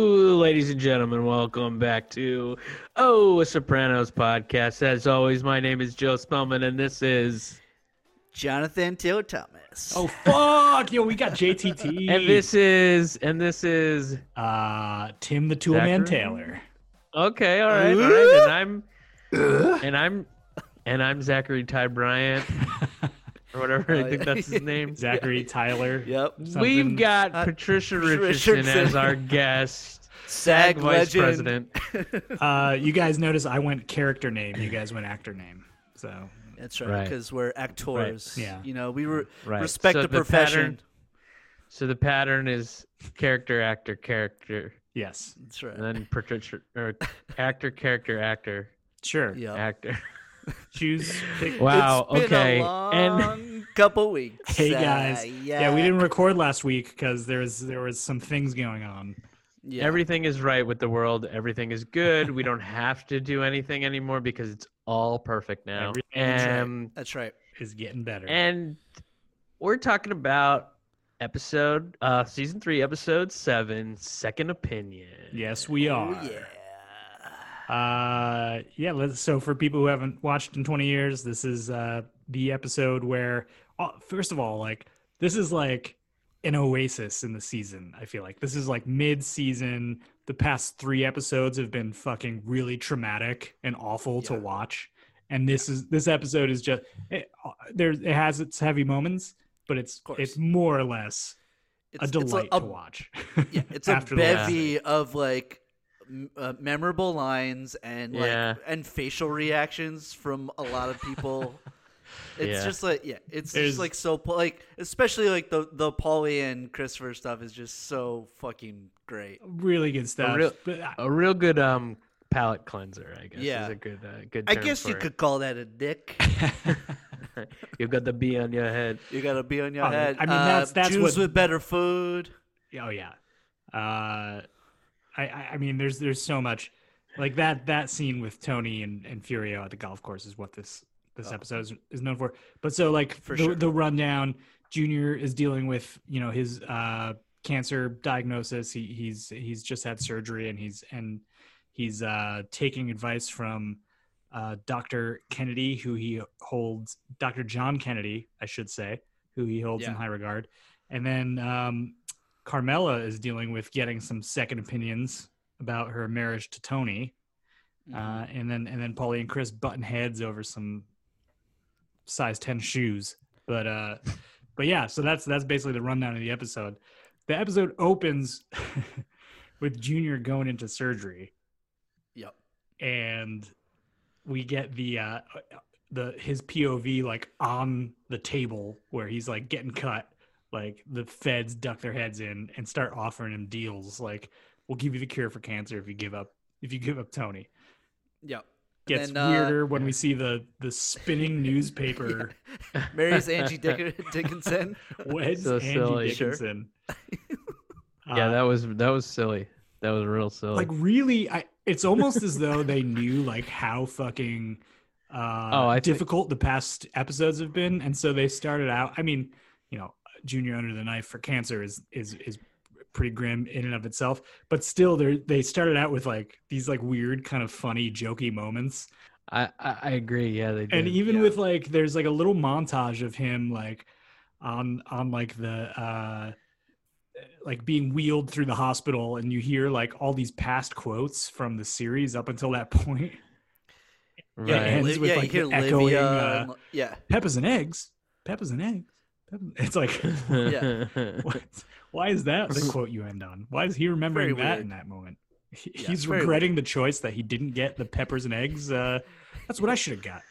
ladies and gentlemen, welcome back to Oh, a Sopranos podcast. As always, my name is Joe Spellman, and this is Jonathan Taylor Thomas. Oh fuck! Yo, we got JTT. and this is and this is uh Tim the Toolman Zachary? Taylor. okay. All right, all right, and I'm and I'm and I'm Zachary Ty Bryant or whatever. I think that's his name. Zachary Tyler. Yep. something. We've got Uh, Patricia Richardson. Richardson as our guest, SAG vice legend. president. Uh, you guys notice I went character name. You guys went actor name. So That's right, Right. because we're actors. yeah. You know, we were Right. respect So the the profession. pattern- So the pattern is character, actor, character, yes, That's right. and then Patricia or actor, character, actor, sure. yeah. actor. Choose. Pick. Wow. It's been okay. a long And couple weeks. Hey Uh, guys. yeah. Yeah, we didn't record last week because there was there was some things going on. Yeah. everything is right with the world. Everything is good. we don't have to do anything anymore because it's all perfect now. Everything is right. That's right. Is getting better. and we're talking about episode uh season 3 episode 7 second opinion yes, we are. Oh yeah. Uh, yeah. Let's, so for people who haven't watched in 20 years, this is uh the episode where, uh, first of all, like this is like an oasis in the season. I feel like this is like mid-season. The past three episodes have been fucking really traumatic and awful to watch, and this is this episode is just it, uh, there. It has its heavy moments, but it's it's more or less It's, a it's delight a, to watch. Yeah, it's a after the last- bevy of like uh, memorable lines and like Yeah. and facial reactions from a lot of people. It's Yeah. just like yeah, it's There's- just like so like especially like the the Paulie and Christopher stuff is just so fucking great. really good stuff. real- but I- a real good um palate cleanser i guess Yeah. is a good uh, good I term guess you it. could call that a dick. You've got the bee on your head You gotta be on your Oh, head. I mean, that's- Uh, that's Jews what- with better food. Oh yeah. Uh, I I I mean, there's there's so much like that that scene with Tony and and Furio at the golf course is what this this Oh. episode is, is known for. But so like For the sure. the rundown, Junior is dealing with you know his uh cancer diagnosis. He he's he's just had surgery and he's and he's uh taking advice from uh Dr. Kennedy, who he holds Dr. John Kennedy, I should say, who he holds in high regard. And then um, Carmela is dealing with getting some second opinions about her marriage to Tony, Mm-hmm. uh, and then and then Paulie and Chris button heads over some size ten shoes. But uh, but yeah, so that's that's basically the rundown of the episode. The episode opens with Junior going into surgery, Yep. and we get the uh the his POV like on the table where he's like getting cut. Like the feds duck their heads in and start offering him deals. Like we'll give you the cure for cancer if you give up if you give up Tony. Yep. Gets then, uh, weirder when we see the the spinning newspaper Marries Angie Dick- Dickinson. weds So Angie silly. Sure. Dickinson. Yeah, Uh, that was that was silly. That was real silly. like really I it's almost as though they knew like how fucking uh Oh, I think- difficult the past episodes have been and so they started out I mean, you know, junior under the knife for cancer is is is pretty grim in and of itself, but still they they started out with like these like weird kind of funny jokey moments. I, I I agree. Yeah, they did. And even yeah. with like there's like a little montage of him like on on like the uh like being wheeled through the hospital and you hear like all these past quotes from the series up until that point. right. Yeah, and- ends with, yeah, like, you hear echoing, Livia. uh, and- yeah. Peppers and eggs. Peppers and eggs. Peppers- It's like Yeah. what? Why is that the quote you end on? Why is he remembering Very that weird. in that moment? He- Yeah, He's very regretting the choice that he didn't get the peppers and eggs. Uh, that's what I should have got.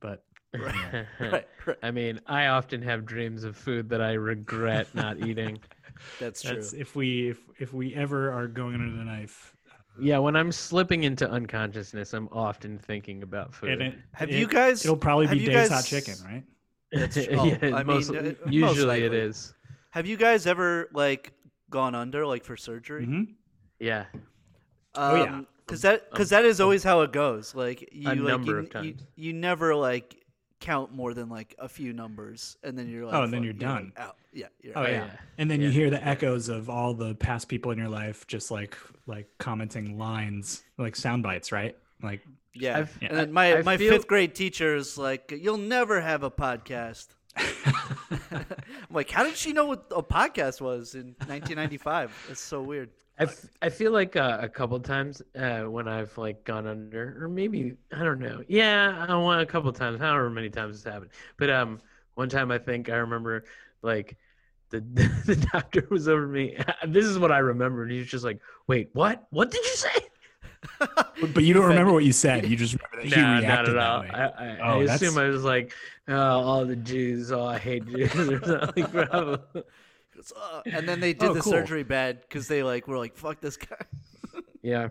But Right, right. I mean, I often have dreams of food that I regret not eating. That's true. That's if we if if we ever are going under the knife. Yeah, when I'm slipping into unconsciousness, I'm often thinking about food. It, Have it- you guys? It'll probably be you Dave's guys- hot chicken, right? That's true. yeah, Oh, I most- mean, uh, most usually it likely. is. Have you guys ever like gone under like for surgery? hmm Yeah. Oh, yeah. Because that because that is always how it goes. Like you like number you, of times. you never like count more than like a few numbers, and then you're like, Oh, and then fuck, you're done. like, out. Yeah. You're Oh out. yeah. yeah. And then you hear the echoes of all the past people in your life just like like commenting lines, like sound bites, right? Like Yeah. I've- and then my I my feel- fifth grade teacher is like, "You'll never have a podcast." I'm like, how did she know what a podcast was in 1995? It's so weird. I, f- I feel like uh, a couple times uh, when I've like gone under, or maybe I don't know. Yeah, I want a couple times. Remember many times it's happened, but um, one time I think I remember like the the doctor was over me. This is what I remember. He was just like, "Wait, what? What did you say?" But, but you don't remember what you said. You just remember that he Nah, not reacted at that all. way. I, I, Oh, I assume I was like, "Oh, all the Jews. Oh, I hate Jews," or something. probably. Uh, and then they did Oh, the cool. surgery bad because they like were like, "Fuck this guy." Yeah.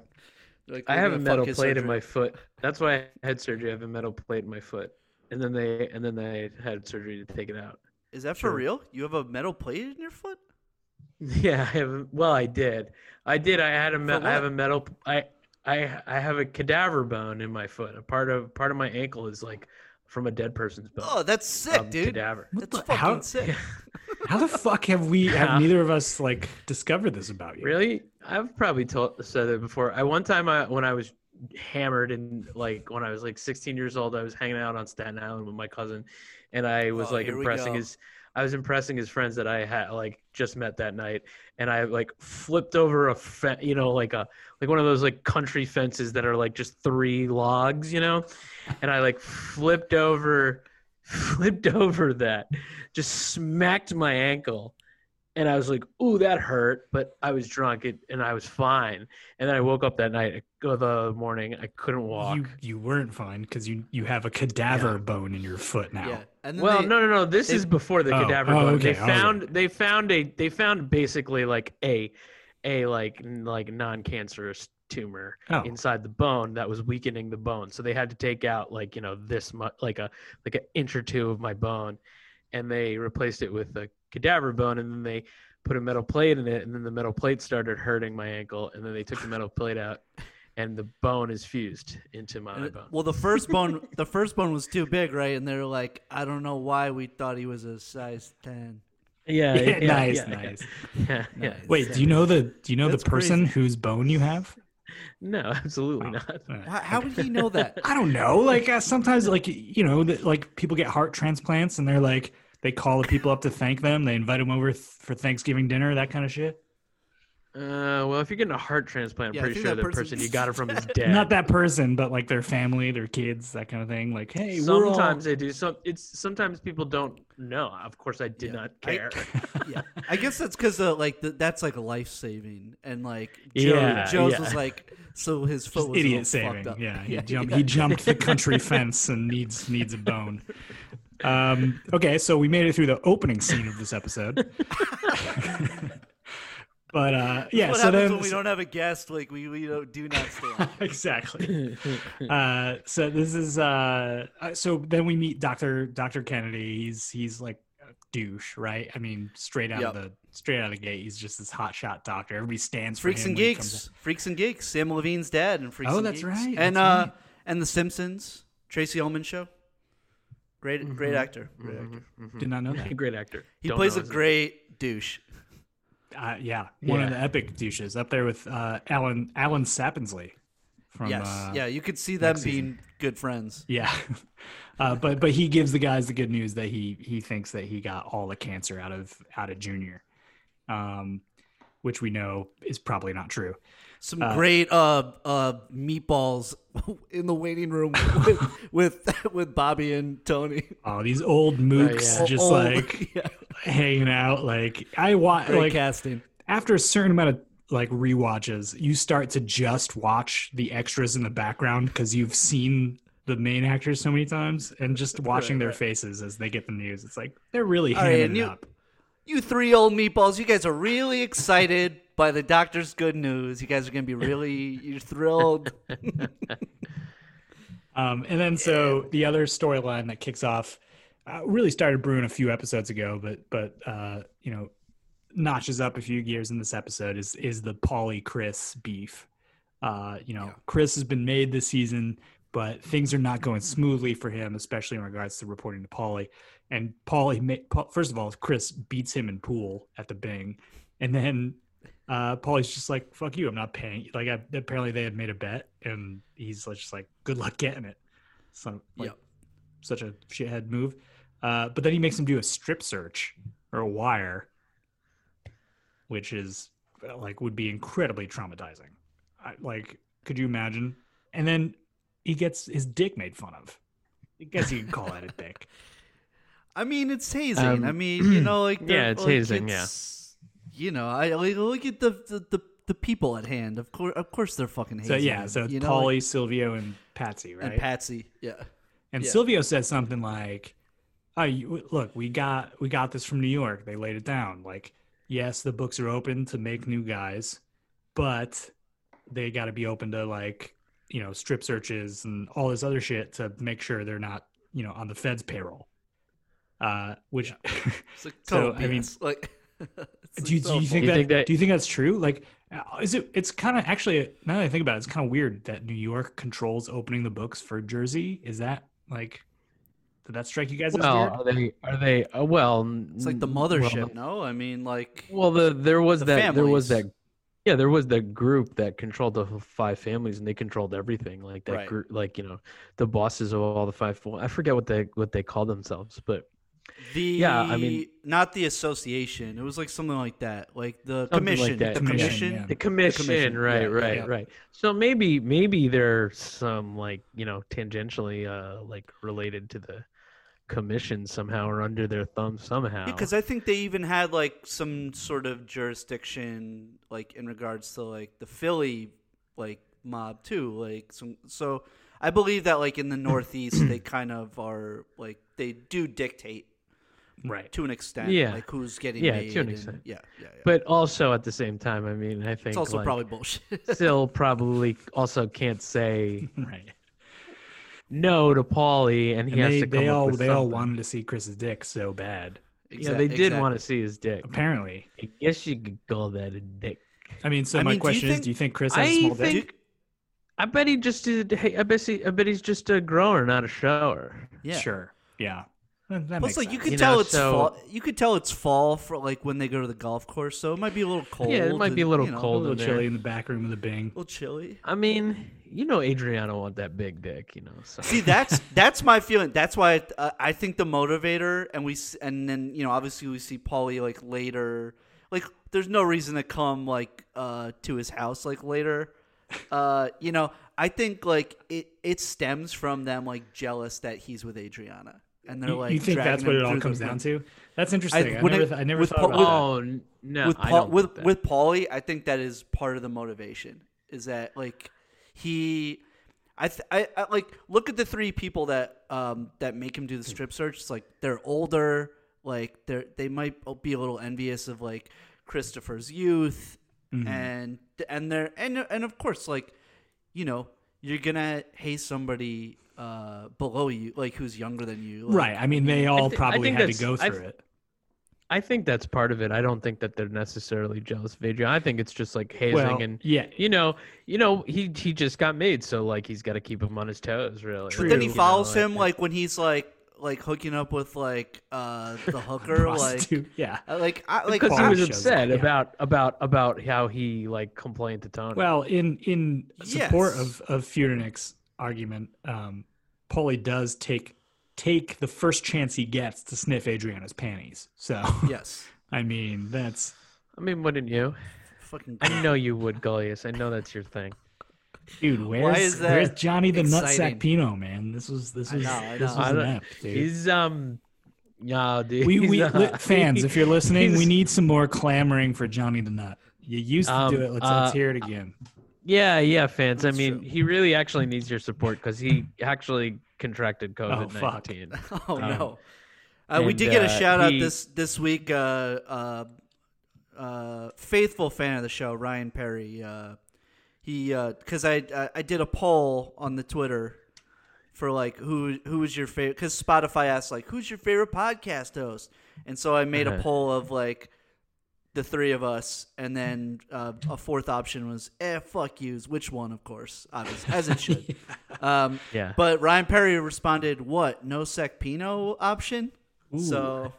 Like, I have a metal his plate in my foot. That's why I had surgery. I have a metal plate in my foot, and then they and then they had surgery to take it out. Is that for Sure. real? You have a metal plate in your foot? Yeah, I have. Well, I did. I did. I had a. Me- I have a metal. I I I have a cadaver bone in my foot. A part of part of my ankle is like from a dead person's bone. Oh, that's sick, um, dude. Cadaver. What That's the- fucking how- sick. How the fuck have we have Yeah. neither of us like discovered this about you? Really? I've probably told said it before. I one time I when I was hammered and like when I was like 16 years old, I was hanging out on Staten Island with my cousin, and I was Oh, like impressing his. I was impressing his friends that I had like just met that night, and I like flipped over a fe- you know like a like one of those like country fences that are like just three logs, you know, and I like flipped over, flipped over that, just smacked my ankle, and I was like, "Ooh, that hurt," but I was drunk it, and I was fine. And then I woke up that night, uh, the morning, I couldn't walk. You you weren't fine because you you have a cadaver bone in your foot now. Yeah. And Well, they- no, no, no. This they- is before the Oh, cadaver oh, bone. okay, They okay. found they found a they found basically like a a like like non-cancerous tumor Oh. inside the bone that was weakening the bone. So they had to take out like you know this much like a like an inch or two of my bone, and they replaced it with a cadaver bone, and then they put a metal plate in it, and then the metal plate started hurting my ankle, and then they took the metal plate out, and the bone is fused into my it- bone. well, the first bone, the first bone was too big, right? And they're like, I don't know why we thought he was a size ten. Yeah, Yeah, yeah, nice, yeah, nice. Yeah, yeah. Nice. Wait, do you know the do you know That's the person crazy. whose bone you have? No, absolutely Oh, not. all right. How, how would he know that? I don't know. Like uh, sometimes, like you know, that like people get heart transplants, and they're like they call the people up to thank them. They invite them over th- for Thanksgiving dinner, that kind of shit. Uh, well, if you're getting a heart transplant, I'm Yeah, pretty sure that the person- person you got it from is dead. Not that person, but like their family, their kids, that kind of thing. Like, hey, we're all- Sometimes they do. Some it's sometimes people don't know. Of course, I did Yeah. not I- care. yeah, I guess that's because uh, like th- that's like a life saving, and like Joe, Yeah, Joe's yeah. was like so his foot Just was idiot saving. fucked up. Yeah, he yeah, jumped. yeah. He jumped the country fence and needs needs a bone. Um, okay, so we made it through the opening scene of this episode. But uh, yeah, what so happens then when we don't have a guest? Like we we don't, do not stay exactly. Uh, so this is uh, uh, so then we meet Doctor Doctor Kennedy. He's he's like a douche, right? I mean, straight out of the straight out of the gate, he's just this hot shot doctor. Everybody stands for Freaks him and when he comes Geeks, Freaks and Geeks, Sam Levine's dad, and Freaks Oh, and that's Geeks. right, and that's uh, right. and The Simpsons, Tracey Ullman show. Great, Mm-hmm. great actor. Great Mm-hmm. Did not know that. Great actor. He Don't plays a his- great douche. Uh, yeah, one of the epic douches up there with uh, Alan Alan Sapinsly. From, yes, uh, yeah, you could see them being season. good friends. yeah. Uh, but but he gives the guys the good news that he he thinks that he got all the cancer out of out of Junior, um, which we know is probably not true. Some Uh, great uh uh meatballs in the waiting room with with, with Bobby and Tony. Oh, these old mooks yeah. just Old- like yeah, hanging out. Like I watch great like casting. after a certain amount of like rewatches, you start to just watch the extras in the background because you've seen the main actors so many times, and just watching Right, their right. faces as they get the news. It's like they're really All right, hamming and you- up. You three old meatballs, you guys are really excited by the doctor's good news. You guys are gonna be really you're thrilled. Um, and then so the other storyline that kicks off uh, really started brewing a few episodes ago, but but uh, you know notches up a few gears in this episode is is the Paulie Chris beef. Uh, you know, Yeah. Chris has been made this season, but things are not going smoothly for him, especially in regards to reporting to Paulie. And Paulie, first of all, Chris beats him in pool at the Bing, and then uh, Paulie's just like, "Fuck you, I'm not paying." Like I, apparently they had made a bet, and he's like- just like, "Good luck getting it." So like, Yep. such a shithead move. Uh, but then he makes him do a strip search or a wire, which is like would be incredibly traumatizing. I, like, could you imagine? And then he gets his dick made fun of. I guess you can call that a dick. I mean, it's hazing. Um, I mean, you know, like yeah, it's like, hazing, yeah. You know, I like look at the the, the, the people at hand. Of course, of course, they're fucking hazing. So yeah, so you know, Paulie, like- Silvio, and Patsy, right? and Patsy. Yeah, And Yeah. Silvio says something like, "Oh, you, look, we got we got this from New York. They laid it down. Like, yes, the books are open to make new guys, but they got to be open to like, you know, strip searches and all this other shit to make sure they're not, you know, on the Fed's payroll." Uh, which like So, total I mean, like. it's do you, so do you think You that, think that- do you think that's true? Like, uh, is it? It's kind of actually now that I think about it, it's kind of weird that New York controls opening the books for Jersey. Is that like? Did that strike you guys as Well, weird? are they? Are they? Uh, well, It's like the mothership. Well, no, I mean, like well, the there was The that. There was that. Yeah, there was that group that controlled the five families, and they controlled everything. Like that Right. group, like you know, the bosses of all the five. I forget what they what they call themselves, but the Yeah, I mean- not the association. It was like something like that, like the Something like commission. that. The Commission, commission. yeah. the commission, commission, right, yeah, right, yeah. right. So maybe maybe there's some like you know tangentially uh like related to the commission somehow or under their thumb somehow. because I think they even had like some sort of jurisdiction, like in regards to like the Philly like mob too. Like some, so I believe that like in the Northeast they kind of are like they do dictate right. to an extent. Yeah. like who's getting Yeah, made to an and- extent. yeah, yeah, yeah. but also at the same time, I mean, I think it's also like, probably bullshit. still probably also can't say Right. no to Paulie, and he And has they, to come they up all with they all wanted to see Chris's dick so bad. Yeah, they did want to see his dick. Apparently. I guess you could call that a dick. I mean, so I my mean, do question is, think- do you think Chris has a I small dick? I bet he just did. Hey, I bet he. I bet he's just a grower, not a shower. Yeah. Sure. Yeah. That, that Plus, makes like you could You tell know, it's so- fall. You could tell it's fall for like when they go to the golf course, so it might be a little cold. Yeah, it might be a little you know, a little in there. chilly in the back room of the Bing. A little chilly. I mean, you know, Adriana want that big dick, you know. So. See, that's that's my feeling. That's why uh, I think the motivator, and we and then you know obviously we see Paulie like later, like there's no reason to come like uh to his house like later. Uh, you know, I think like it it stems from them like jealous that he's with Adriana, and they're You, like you think that's what it all comes the- down to? That's interesting. I, when never, it- I never thought Paul- about with- that. Oh no, with I Paul, don't with that. with Paulie, I think that is part of the motivation. Is that like he, I, th- I, I like look at the three people that um that make him do the strip search. It's like they're older, like they're they might be a little envious of like Christopher's youth, Mhm. and and they're and and of course like you know you're gonna hate somebody uh below you like who's younger than you like, right. I mean, they all thi- I probably had to that's- go I through th- it. I think that's part of it. I don't think that they're necessarily jealous of Adrian. I think it's just like hazing Well, and yeah, you know, you know, he he just got made, so like he's got to keep him on his toes, really. True. But then he You know, follows I him think- like when he's like like hooking up with like uh the hooker like yeah. uh, like I like because he was upset yeah. about about about how he like complained to Tony. Well, in in support Yes. of of Feudernick's argument, um, Paulie does take take the first chance he gets to sniff Adriana's panties. So, yes I mean, that's I mean, wouldn't you? fucking I know you would, Gullius. I know that's your thing. dude. Where's is that where's Johnny the exciting? Nutsack Pino, man? This was this I was know, I this was an don't- app, dude. He's um, yeah, dude. we we uh, fans, if you're listening, we need some more clamoring for Johnny the Nut. You used to do Um, it. Let's, uh, let's hear it again. Yeah, yeah, fans. I mean, true. he really actually needs your support because he actually contracted Oh, COVID nineteen. oh Um, no uh, we did get a uh, shout out he- this this week uh uh uh faithful fan of the show Ryan Perry uh he uh because I, I I did a poll on the Twitter for like who who was your favorite because Spotify asked like who's your favorite podcast host and so I made a Uh-huh. poll of like the three of us and then uh, a fourth option was eh fuck yous which one of course obviously as it should um Yeah. but Ryan Perry responded what no sec pino option so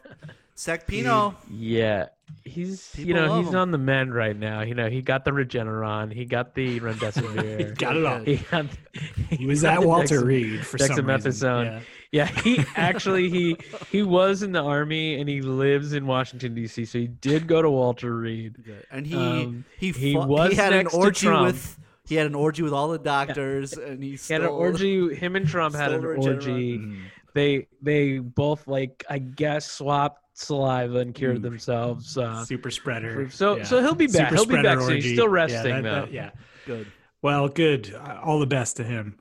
sec pino Yeah, he's you know he's him. on the mend right now. You know he got the Regeneron, he got the remdesivir, Got it all. he got He was got at Walter dex- Reed for some reason. dexamethasone. Yeah. Yeah, he actually he he was in the army and he lives in Washington D.C. So he did go to Walter Reed. and he Um, he he was he had next an to orgy Trump. with he had an orgy with all the doctors and he He had an orgy. Him and Trump had an stole Regeneron. orgy. Mhm. They they both like I guess swapped saliva and cured Ooh. themselves. Uh, Super spreader. so- yeah. so he'll be back. Super He'll be spreader back soon. He's orgy. still Yeah, resting, that- though. that- yeah. good Well, good. Uh, All the best to him.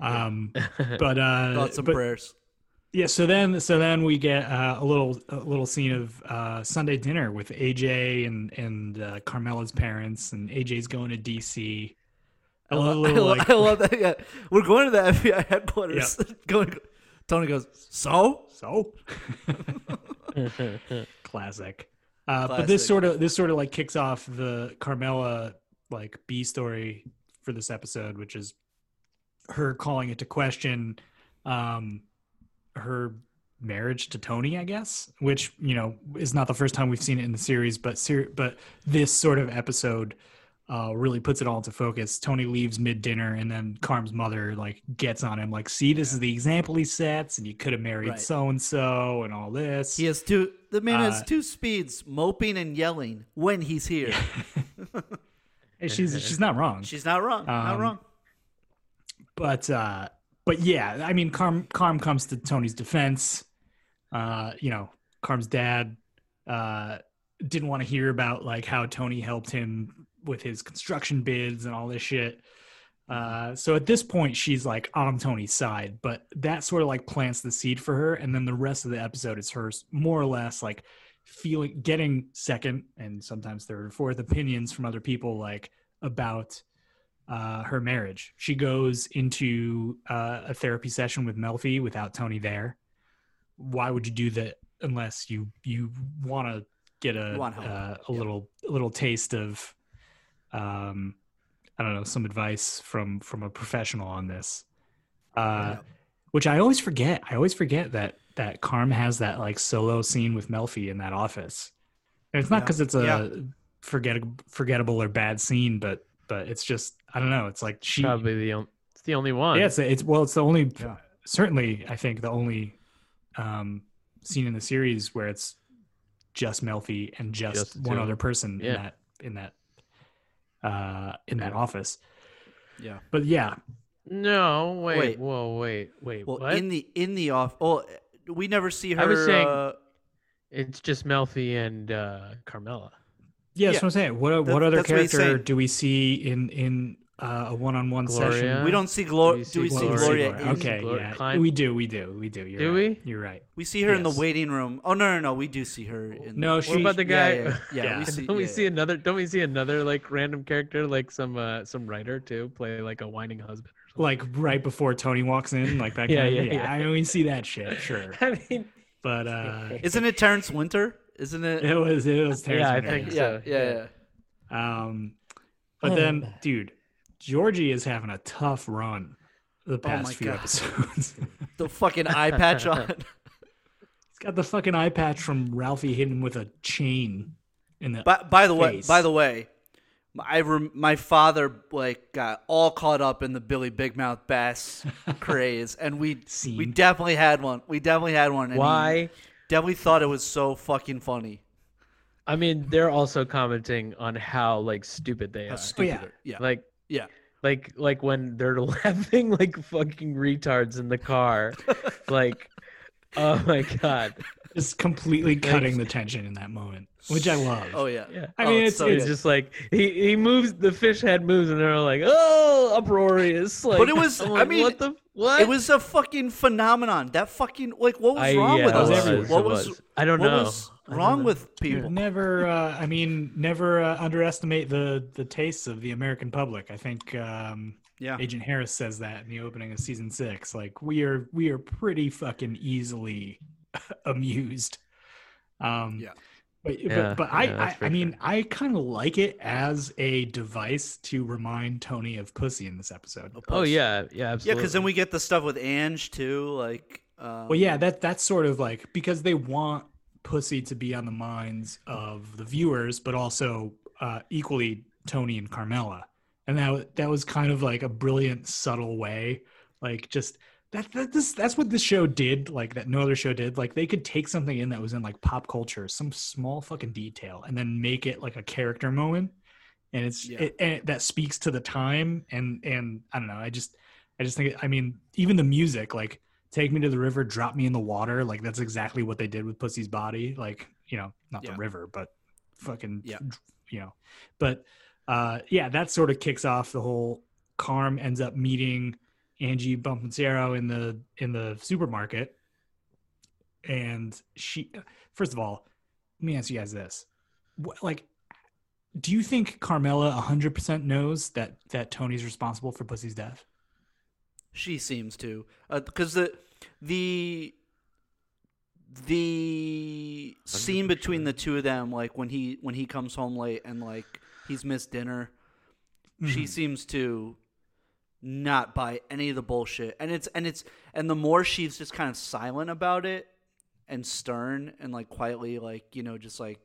Um, but uh, thoughts and but prayers. Yeah. So then, so then we get uh, a little a little scene of uh, Sunday dinner with AJ and and uh, Carmela's parents, and AJ's going to DC. I, A lo- I, little, lo- like- I love that yeah. We're going to the FBI headquarters. Going Tony goes so? So, classic. Uh, But this sort of this sort of like kicks off the Carmela like B story for this episode, which is her calling into question um, her marriage to Tony, I guess. Which you know is not the first time we've seen it in the series, but ser- but this sort of episode uh, really puts it all into focus. Tony leaves mid dinner, and then Carm's mother like gets on him, like, "See, this is the example he sets, and you could have married so and so, and all this." he has two the man has Uh, two speeds moping and yelling when he's here she's she's not wrong. she's not wrong not Um, wrong but uh but yeah i mean carm carm comes to tony's defense. Uh you know carm's dad uh didn't want to hear about like how tony helped him with his construction bids and all this shit. Uh so at this point she's like on tony's side but that sort of like plants the seed for her and then the rest of the episode is hers more or less like feeling getting second and sometimes third or fourth opinions from other people like about uh, her marriage. She goes into uh, a therapy session with Melfi without Tony there. Why would you do that unless you you want to get a You want help. uh, a Yeah. little a little taste of um I don't know some advice from from a professional on this. Uh, Yeah. Which I always forget. I always forget that that Carm has that like solo scene with Melfi in that office. And it's not Yeah. because it's a Yeah. forget forgettable or bad scene, but but it's just I don't know. It's like she Probably the only, it's the only one. yeah, it's it's well, it's the only Yeah. certainly I think the only um, scene in the series where it's just Melfi and just, Just one two other them. person in that in that uh in that Yeah. office. Yeah. But yeah, No, wait, Wait. whoa, wait, wait. Well, what? in the in the off. Oh, we never see her. I was saying- uh, it's just Melfi and uh, Carmela. Yeah, that's Yeah. what I'm saying. What That- what other that's what character do we see in in uh, a one-on-one Gloria? session? we don't see Gloria. Do Do we see see Gloria? Gloria? Gloria. Okay, Gloria yeah, we do, we do, we do. You're Do right. we? You're right. We see her in the waiting room. Oh no, no, no. We do see her in. The No, the, she- What about the guy? yeah, yeah. Yeah. we see. don't we see yeah. another? Don't we see another like random character, like some uh, some writer too, play like a whining husband? Or something? Like right before Tony walks in, like that. Yeah, kind yeah, yeah. I mean, we see that shit, sure. I mean, But uh, Isn't it Terrence Winter? Isn't it? it was it was Terrence Yeah, I think yeah, so, yeah, yeah. yeah. Um, but then, dude, Georgie is having a tough run the past my few God. episodes. The fucking eye patch on. He's got the fucking eye patch from Ralphie hitting him with a chain in the. By, by the way, by the way, I rem- my father like got all caught up in the Billy Big Mouth Bass craze, and we we definitely had one. We definitely had one. and he why? Definitely thought it was so fucking funny. I mean, they're also commenting on how like stupid they How are. stupid. Oh, yeah. yeah. Like yeah. like like when they're laughing like fucking retards in the car. like, oh my god. Just completely cutting the tension in that moment, which I love. Oh yeah. Yeah. I Oh, mean, it's it's, so it's It's just like he, he moves the fish head moves and they're like oh uproarious like But it was- I'm I mean, what the what It was a fucking phenomenon. That fucking like what was I- wrong yeah, with us? was, what was. was I don't what know. was don't wrong know. with people? never. Uh, I mean, never uh, underestimate the the tastes of the American public. I think um, Yeah. Agent Harris says that in the opening of season six. Like we are we are pretty fucking easily amused. Um, Yeah. But Yeah, but, but I yeah, that's I, I mean sure. I kind of like it as a device to remind Tony of pussy in this episode. oh yeah yeah Yeah, absolutely because then we get the stuff with Ange too. Like, um, Well, yeah, that that's sort of like because they want pussy to be on the minds of the viewers, but also uh, equally Tony and Carmela, and that that was kind of like a brilliant, subtle way, like just that, that this that's what this show did, like that no other show did. Like they could take something in that was in like pop culture, some small fucking detail, and then make it like a character moment, and it's Yeah. it, and it, that speaks to the time, and and I don't know, I just I just think I mean even the music like take me to the river, drop me in the water. Like that's exactly what they did with Pussy's body. Like, you know, not Yeah. the river, but fucking, Yeah. you know, but uh, yeah, that sort of kicks off the whole Carm ends up meeting Angie Bonpensiero in the, in the supermarket. And she, first of all, let me ask you guys this. What, like, do you think Carmela 100% knows that, that Tony's responsible for Pussy's death? She seems to, because the the the scene between the two of them, like when he when he comes home late and like he's missed dinner, she Mhm. seems to not buy any of the bullshit, and it's and it's and the more she's just kind of silent about it and stern and like quietly like you know just like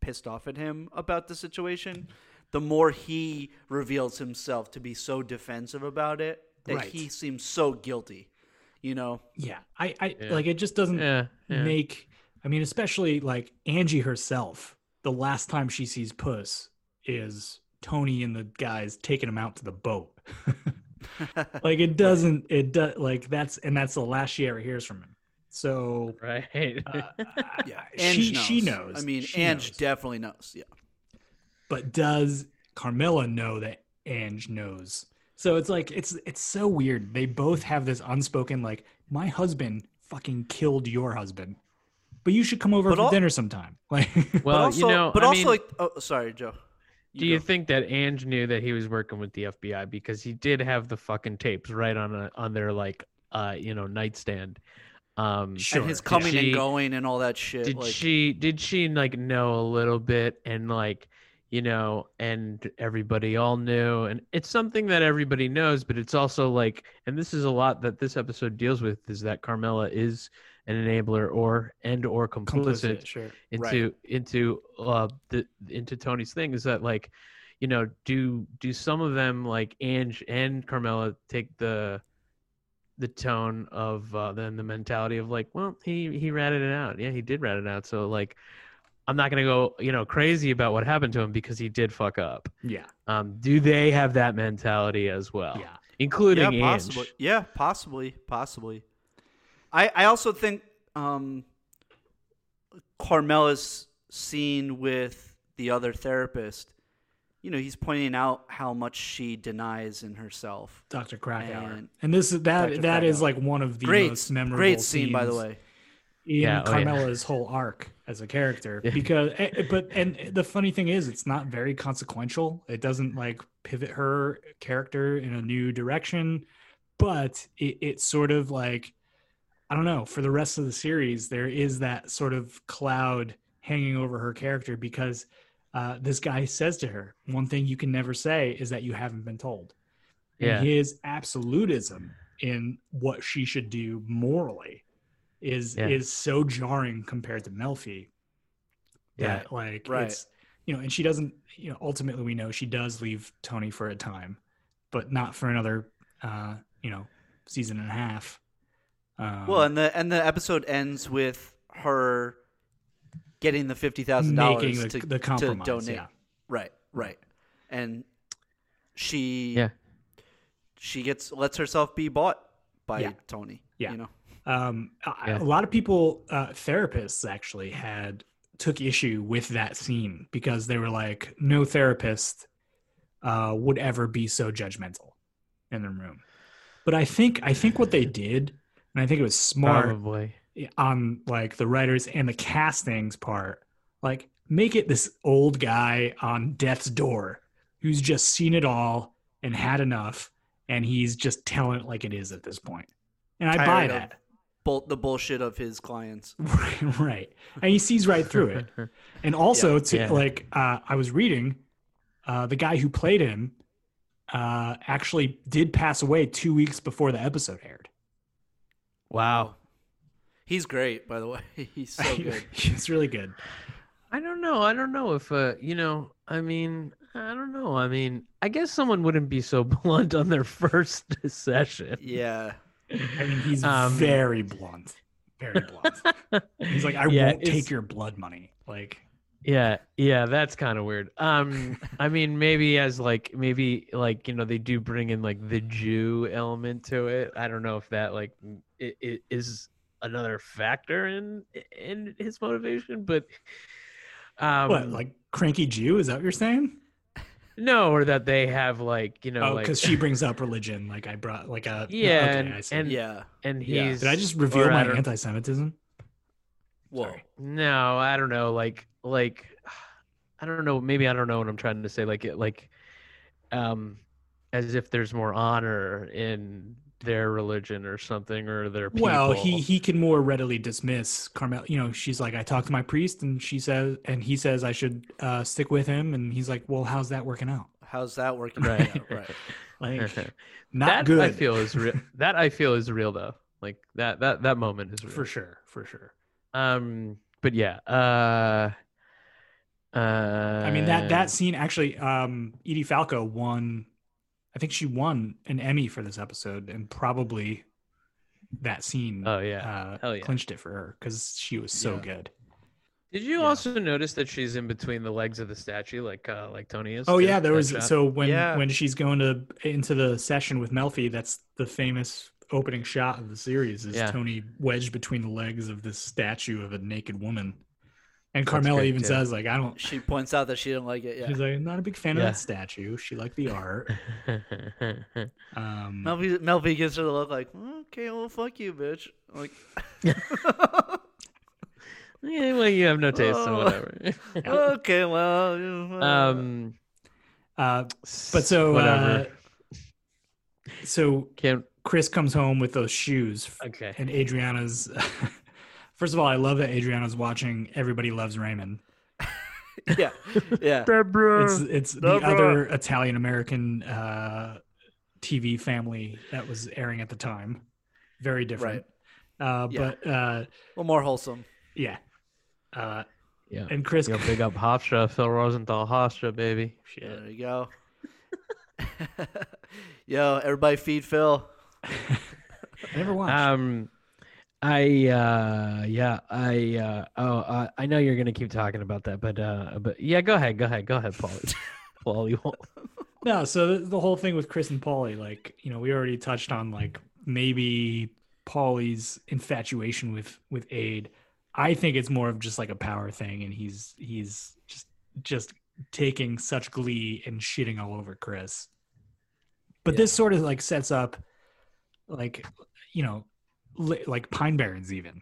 pissed off at him about the situation, the more he reveals himself to be so defensive about it that Right. he seems so guilty. You know, Yeah, I, I Yeah. like it. Just doesn't yeah, yeah. make. I mean, especially like Angie herself. The last time she sees Puss is Tony and the guys taking him out to the boat. like it doesn't. It does like that's and that's the last she ever hears from him. So right uh, yeah, she knows. she knows. I mean, She Ange knows. definitely knows. Yeah, but does Carmela know that Ange knows? So it's like it's it's so weird. They both have this unspoken like my husband fucking killed your husband, but you should come over But for al- dinner sometime. Like, well also, you know but I also mean, like, oh, sorry, Joe. Do you go. think that Ange knew that he was working with the FBI because he did have the fucking tapes right on a, on their like uh you know nightstand um Sure. and his coming she- and going and all that shit? did like, she did she like know a little bit and like you know and everybody all knew and it's something that everybody knows but it's also like and this is a lot that this episode deals with is that carmela is an enabler or and or complicit, complicit, sure. into into uh the into tony's thing is that like you know do do some of them like ange and carmela take the the tone of uh then the mentality of like well he he ratted it out yeah he did rat it out so like I'm not gonna go, you know, crazy about what happened to him because he did fuck up. Yeah. Um, do they have that mentality as well? Yeah. including yeah, Ange. Yeah, possibly, possibly. I I also think um, Carmela's scene with the other therapist. You know, he's pointing out how much she denies in herself. Dr. Krakauer. And- And, this is that Dr. that is Krakauer. like one of the Great, most memorable great scene, by the way. in Yeah, oh, yeah. Carmela's whole arc as a character Yeah. because eh, eh, but and the funny thing is it's not very consequential it doesn't like pivot her character in a new direction but it, it's sort of like i don't know for the rest of the series there is that sort of cloud hanging over her character because uh, this guy says to her one thing you can never say is that you haven't been told and Yeah. his absolutism in what she should do morally is Yeah. is so jarring compared to Melfi Yeah. that like Right. it's you know and she doesn't you know ultimately we know she does leave Tony for a time but not for another uh you know season and a half um, Well, and the and the episode ends with her getting the fifty thousand dollars to the, the compromise to donate. yeah Right, right, and she Yeah. she gets lets herself be bought by Yeah. Tony. Yeah. you know. um a- Yeah. a lot of people uh therapists actually had took issue with that scene because they were like no therapist uh would ever be so judgmental in the room but i think i think what they did and i think it was smart Probably. on like the writers and the castings part like make it this old guy on death's door who's just seen it all and had enough and he's just telling it like it is at this point. point and i buy Tired of that Bull, the bullshit of his clients. right right and he sees right through it and also Yeah. to Yeah. like uh i was reading uh the guy who played him uh actually did pass away two weeks before the episode aired wow. He's great, by the way. He's so good. he's really good I don't know. I don't know if uh, you know. I mean, I don't know. I mean, I guess someone wouldn't be so blunt on their first session. yeah, i mean he's Um, very blunt very blunt he's like i Yeah, won't take your blood money like Yeah, yeah, that's kind of weird. Um, I mean, maybe as like maybe like you know they do bring in like the Jew element to it. I don't know if that like it, it is another factor in in his motivation, but um, what like cranky jew is that what you're saying no, or that they have like you know oh like because she brings up religion like i brought like a Yeah, okay, and- I see. and- yeah. and Yeah. he's did i just reveal my anti-semitism Whoa. Sorry. No, I don't know. Like, like, I don't know. Maybe I don't know what I'm trying to say. Like, it, like, um, as if there's more honor in their religion or something, or their people. Well, he he can more readily dismiss Carmel. You know, she's like, I talked to my priest, and she says, and he says I should uh, stick with him, and he's like, Well, how's that working out? How's that working? Out? Right. Yeah, right. Like, not that good. I feel is real. that I feel is real though. Like that that that moment is real. for sure, for sure. Um, but yeah. Uh, uh, I mean that that scene actually, um, Edie Falco won. I think she won an Emmy for this episode, and probably that scene. Oh yeah. uh, Hell yeah. clinched it for her because she was so Yeah. good. Did you Yeah. also notice that she's in between the legs of the statue, like uh, like Tony is? Oh yeah, there was shot? so when when she's going to into the session with Melfi, that's the famous opening shot of the series is Yeah. Tony wedged between the legs of this statue of a naked woman. And That's Carmela even too. says like I don't She points out that she didn't like it. Yeah. she's like I'm not a big fan of Yeah. that statue. She liked the art. Um Melfi, gives her the look like, "Mm, okay, well, fuck you, bitch. Like, yeah, well, you have no taste Oh. and whatever. okay, well, uh, um, uh but so whatever. uh so Can't. Chris comes home with those shoes Okay. and Adriana's First of all, I love that Adriana's watching Everybody Loves Raymond. yeah, yeah. It's it's the other Italian American uh, TV family that was airing at the time. Very different. Uh, Yeah. But uh, little more wholesome. yeah. Uh, Yeah. and Chris, Yo, big up Hofstra, Phil Rosenthal, Hofstra, baby. Shit. there you go. Yo, everybody feed Phil. I never watched. Um, I uh yeah I uh oh uh, I know you're gonna keep talking about that but uh but yeah go ahead go ahead go ahead Paulie Paulie won't- No, so the, the whole thing with Chris and Paulie, like you know, we already touched on like maybe Paulie's infatuation with with Aid. I think it's more of just like a power thing, and he's he's just just taking such glee and shitting all over Chris. But this sort of like sets up, like you know, li- like Pine Barrens even,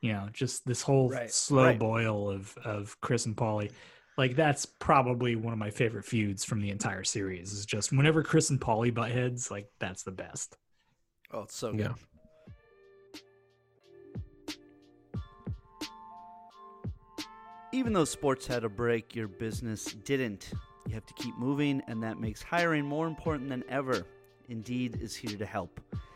you know, just this whole Right, slow right. boil of of Chris and Paulie like that's probably one of my favorite feuds from the entire series is just whenever chris and Paulie butt heads like that's the best Oh, it's so good. yeah Even though sports had a break, your business didn't. You have to keep moving, and that makes hiring more important than ever. Indeed is here to help.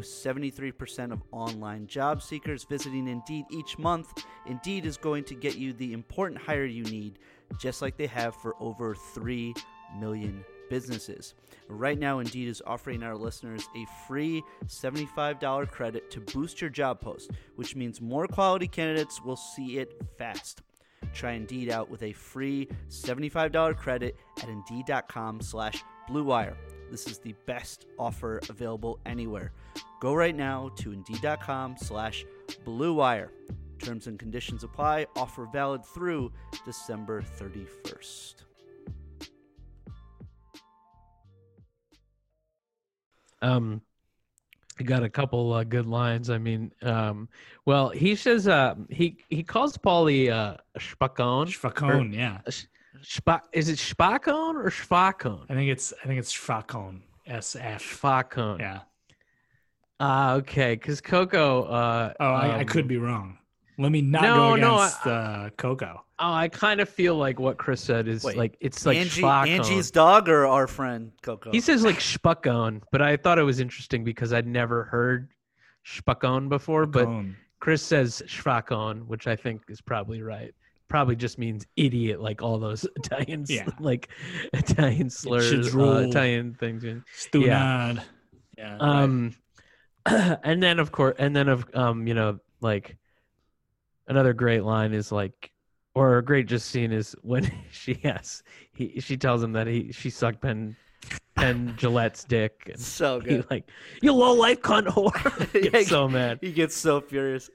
With 73% of online job seekers visiting Indeed each month, Indeed is going to get you the important hire you need, just like they have for over 3 million businesses. Right now, Indeed is offering our listeners a free $75 credit to boost your job post, which means more quality candidates will see it fast. Try Indeed out with a free $75 credit at Indeed.com slash BlueWire. This is the best offer available anywhere. Go right now to Indeed.com slash BlueWire. Terms and conditions apply. Offer valid through December 31st. um I got a couple uh, good lines I mean um well he says uh he he calls Paulie uh Spacone Schvacone, yeah Spa- is it Spacone or Schvacone i think it's i think it's Schvacone sf Schvacone yeah Ah, okay. Because Coco. Uh, oh I, I um, could be wrong let me not No, go no, I- against uh, coco Oh, I kind of feel like what Chris said is Wait, like it's like Angie, Angie's dog or our friend Coco? He says like Spacone, but I thought it was interesting because I'd never heard Spacone before. But Cone. Chris says Schvacone, which I think is probably right. Probably just means idiot, like all those Italian, Yeah. like Italian slurs, uh. Italian things. Stunad. yeah right. Um, and then of course, and then of um, you know, like another great line is like, or a great just scene is when she has he she tells him that he she sucked Penn Penn Jillette's dick, and so he good. like you low life cunt whore. Yeah, Gets so mad He gets so furious.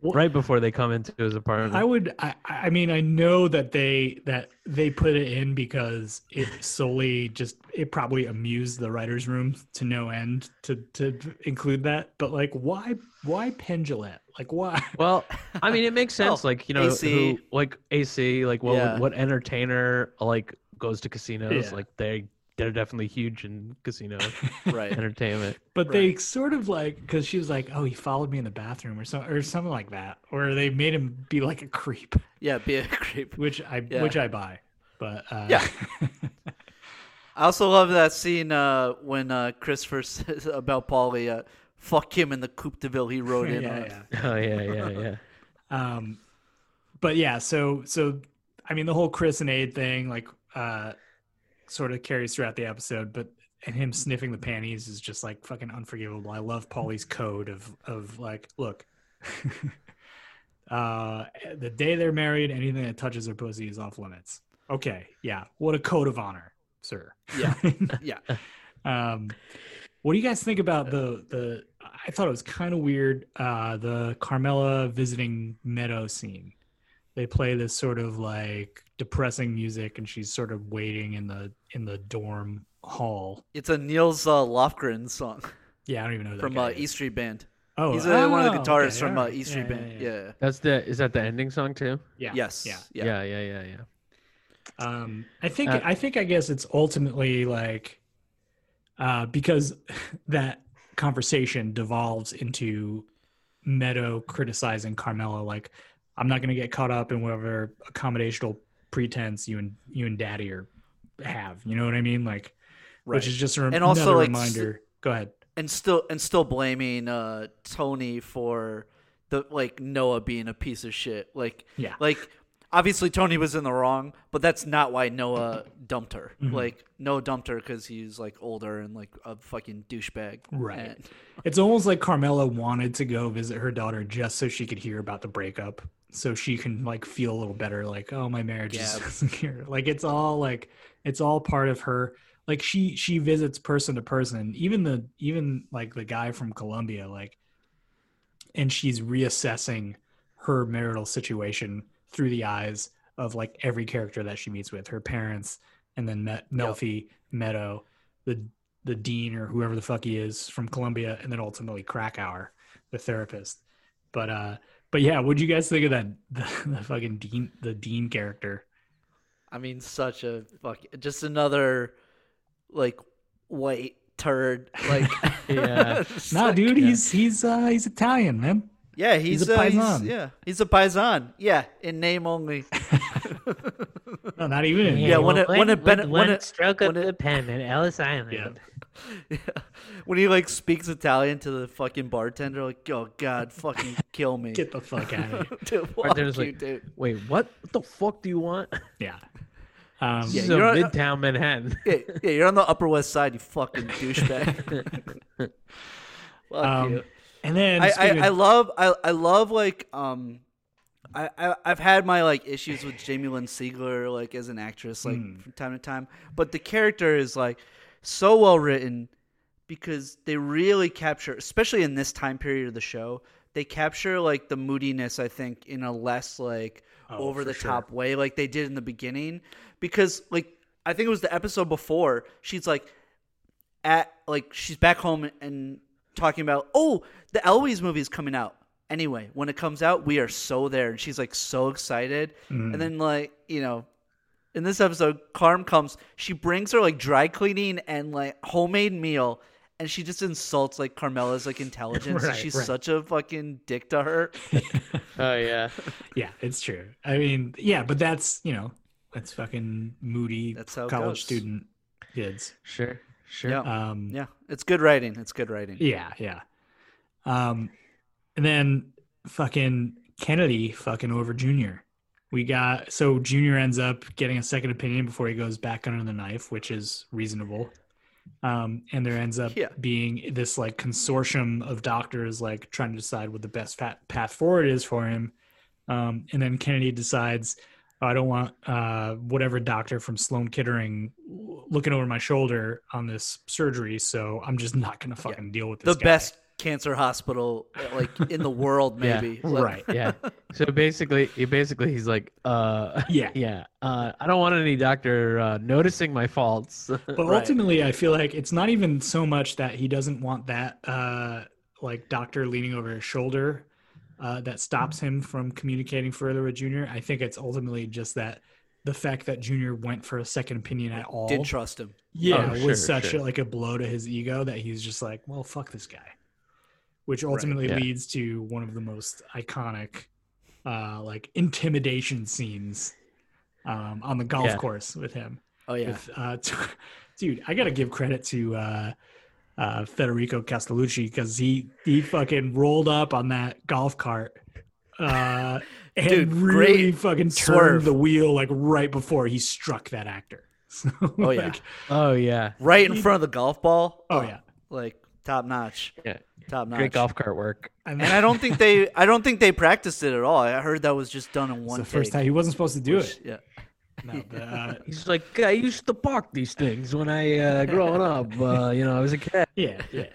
Right before they come into his apartment. I would. I, I mean, I know that they that they put it in because it solely just it probably amused the writers' room to no end to to include that. But like, why why Penn Jillette? Like, why? Well, I mean, it makes sense. Oh, like you know, AC. who like AC, like what Yeah. what entertainer like goes to casinos? Yeah. Like they they're definitely huge in casino Right. entertainment. But they sort of like because she was like, "Oh, he followed me in the bathroom" or something or something like that, or they made him be like a creep, Yeah, be a creep. which I Yeah. which I buy. But uh, Yeah. I also love that scene uh, when uh, Christopher says about Paulie, uh, fuck him in the Coupe de Ville he rode in yeah, on. yeah. Oh yeah, yeah, yeah. Um, but yeah, so so I mean the whole Chris and Ade thing like uh sort of carries throughout the episode, but and him sniffing the panties is just like fucking unforgivable. I love Paulie's code of of like, look, uh the day they're married, anything that touches their pussy is off limits. Okay, yeah. What a code of honor, sir. Yeah. Yeah. Um, what do you guys think about the the? I thought it was kind of weird. Uh, the Carmela visiting Meadow scene. They play this sort of like depressing music, and she's sort of waiting in the in the dorm hall. It's a Nils uh, Lofgren song Yeah, I don't even know that from guy uh, is. E Street Band. Oh, He's uh, one of the oh, guitarists okay, from uh, alright. E Street Yeah, Band. yeah, Yeah. That's the is that the ending song too? yeah. Yes. Yeah. Yeah. Yeah, yeah, yeah, yeah. Um, I think Uh, I think I guess it's ultimately like uh, because that conversation devolves into Meadow criticizing Carmela, like, I'm not gonna get caught up in whatever accommodational pretense you and you and Daddy are have. You know what I mean? Like, Right. which is just a And also, another like, reminder. Go ahead. and still and still blaming uh Tony for the like Noah being a piece of shit. Like Yeah. like obviously Tony was in the wrong, but that's not why Noah dumped her. Mhm. Like Noah dumped her because he's like older and like a fucking douchebag. Right. And- It's almost like Carmela wanted to go visit her daughter just so she could hear about the breakup, so she can like feel a little better. Like, oh, my marriage Yeah. is here. Like, it's all like it's all part of her. Like she she visits person to person, even the even like the guy from Columbia, like, and she's reassessing her marital situation through the eyes of like every character that she meets with her parents, and then Met, Melfi, Meadow, the the dean or whoever the fuck he is from Columbia, and then ultimately Krakower, the therapist. But uh, but yeah, what'd you guys think of that the, the fucking dean the dean character? I mean, such a fuck. Just another like white turd. Like Yeah. It's Nah, like- dude, he's he's uh he's Italian, man. yeah, he's, he's a uh, he's- yeah, he's a paisan. Yeah, in name only. No, not even. in- Yeah, when it- when it ben- when it- stroke when it- the pen at Ellis Island. Yeah. Yeah. When he like speaks Italian to the fucking bartender, like, oh god, fucking kill me. Get the fuck out of here. dude, Bartender's you, like, dude. Wait, what? What the fuck do you want? Yeah. Um, This Yeah, is you're a on- Midtown Manhattan. Yeah, yeah, you're on the Upper West Side, you fucking douchebag. Fuck um, you. and then I, speaking I, I love I, I love like um I, I I've had my like issues with Jamie Lynn Sigler like as an actress like Mm. from time to time, but the character is like so well written because they really capture, especially in this time period of the show, they capture like the moodiness. I think in a less like Oh, over the sure. top way, like they did in the beginning, because like I think it was the episode before she's like at like she's back home and talking about oh the Eloise movie is coming out anyway when it comes out we are so there and she's like so excited Mm. and then like you know in this episode Carm comes she brings her like dry cleaning and like homemade meal and she just insults like Carmela's like intelligence Right, she's right. such a fucking dick to her Oh yeah. yeah, it's true. I mean, yeah, but that's you know, that's fucking moody That's how college student kids. Sure. Sure. yeah Um, yeah it's good writing it's good writing Yeah, yeah. Um, and then fucking Kennedy fucking over Junior. We got so Junior ends up getting a second opinion before he goes back under the knife, which is reasonable. Um, and there ends up Yeah. being this like consortium of doctors like trying to decide what the best path forward is for him. Um, and then Kennedy decides, I don't want uh, whatever doctor from Sloan Kettering looking over my shoulder on this surgery, so I'm just not gonna fucking deal with the this. guy. best cancer hospital like in the world Yeah, maybe Like- right? Yeah. So basically, he basically he's like, uh, Yeah. yeah. Uh, I don't want any doctor uh, noticing my faults. But Right. ultimately, I feel like it's not even so much that he doesn't want that, uh, like doctor leaning over his shoulder, uh, that stops him from communicating further with Junior. I think it's ultimately just that the fact that Junior went for a second opinion at all, didn't trust him yeah, Oh, was such sure. A, like a blow to his ego that he's just like, well, fuck this guy, which ultimately yeah. leads to one of the most iconic, uh, like intimidation scenes, um, on the golf Yeah. course with him oh yeah with uh dude i gotta give credit to uh uh federico castelluccio because he he fucking rolled up on that golf cart uh and Dude, really great fucking swerve. turned the wheel like right before he struck that actor So, Oh, yeah. like, oh yeah. right in front of the golf ball oh yeah like top notch Yeah. top notch Great golf cart work. and, and I don't think they I don't think they practiced it at all. I heard that was just done in it's one the first time he wasn't supposed to do which- it Yeah. no, the, uh, He's like, I used to park these things when I uh, growing up. Uh, you know, I was a kid. yeah yeah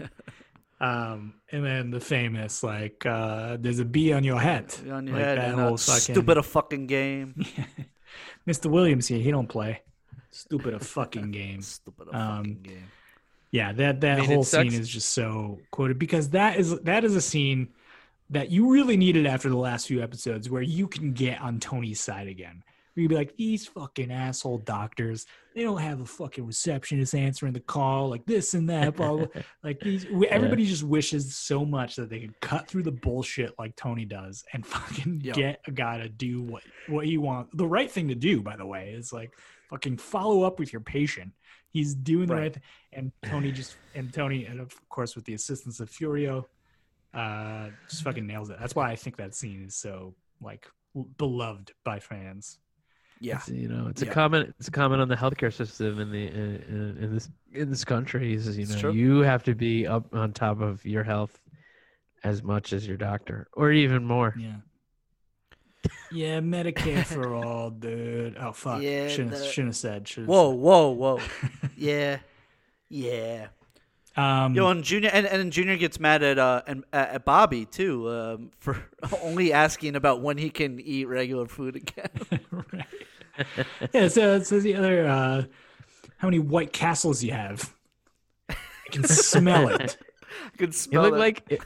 um and then the famous like uh there's a bee on your head On your like head that whole fucking- stupid a fucking game. Mr. Williams here, he don't play. Stupid a fucking game. Stupid a Um, fucking game. Yeah, that that I mean, whole scene is just so quoted because that is that is a scene that you really needed after the last few episodes where you can get on Tony's side again. Where you'd be like, these fucking asshole doctors, they don't have a fucking receptionist answering the call, like this and that, blah, blah. Like these, everybody just wishes so much that they could cut through the bullshit like Tony does and fucking get a guy to do what what he wants. The right thing to do, by the way, is like fucking follow up with your patient. He's doing the Right. right thing, and Tony just and Tony, and of course with the assistance of Furio, uh, just fucking nails it. That's why I think that scene is so like l- beloved by fans. Yeah. It's, you know, it's a comment. It's a comment on the healthcare system in the in, in, in this in this country. Is you know you have to be up on top of your health as much as your doctor, or even more. Yeah. Yeah, Medicare for all, dude. Oh fuck! Yeah, shouldn't the- shouldn't have said. Should've Whoa, whoa, whoa. yeah. Yeah. said. Um, Yo, and Junior and, and Junior gets mad at uh and at Bobby too um, for only asking about when he can eat regular food again. right. yeah. So, so the other, uh, how many White Castles you have? I can smell it. I can It smell looked it. like it,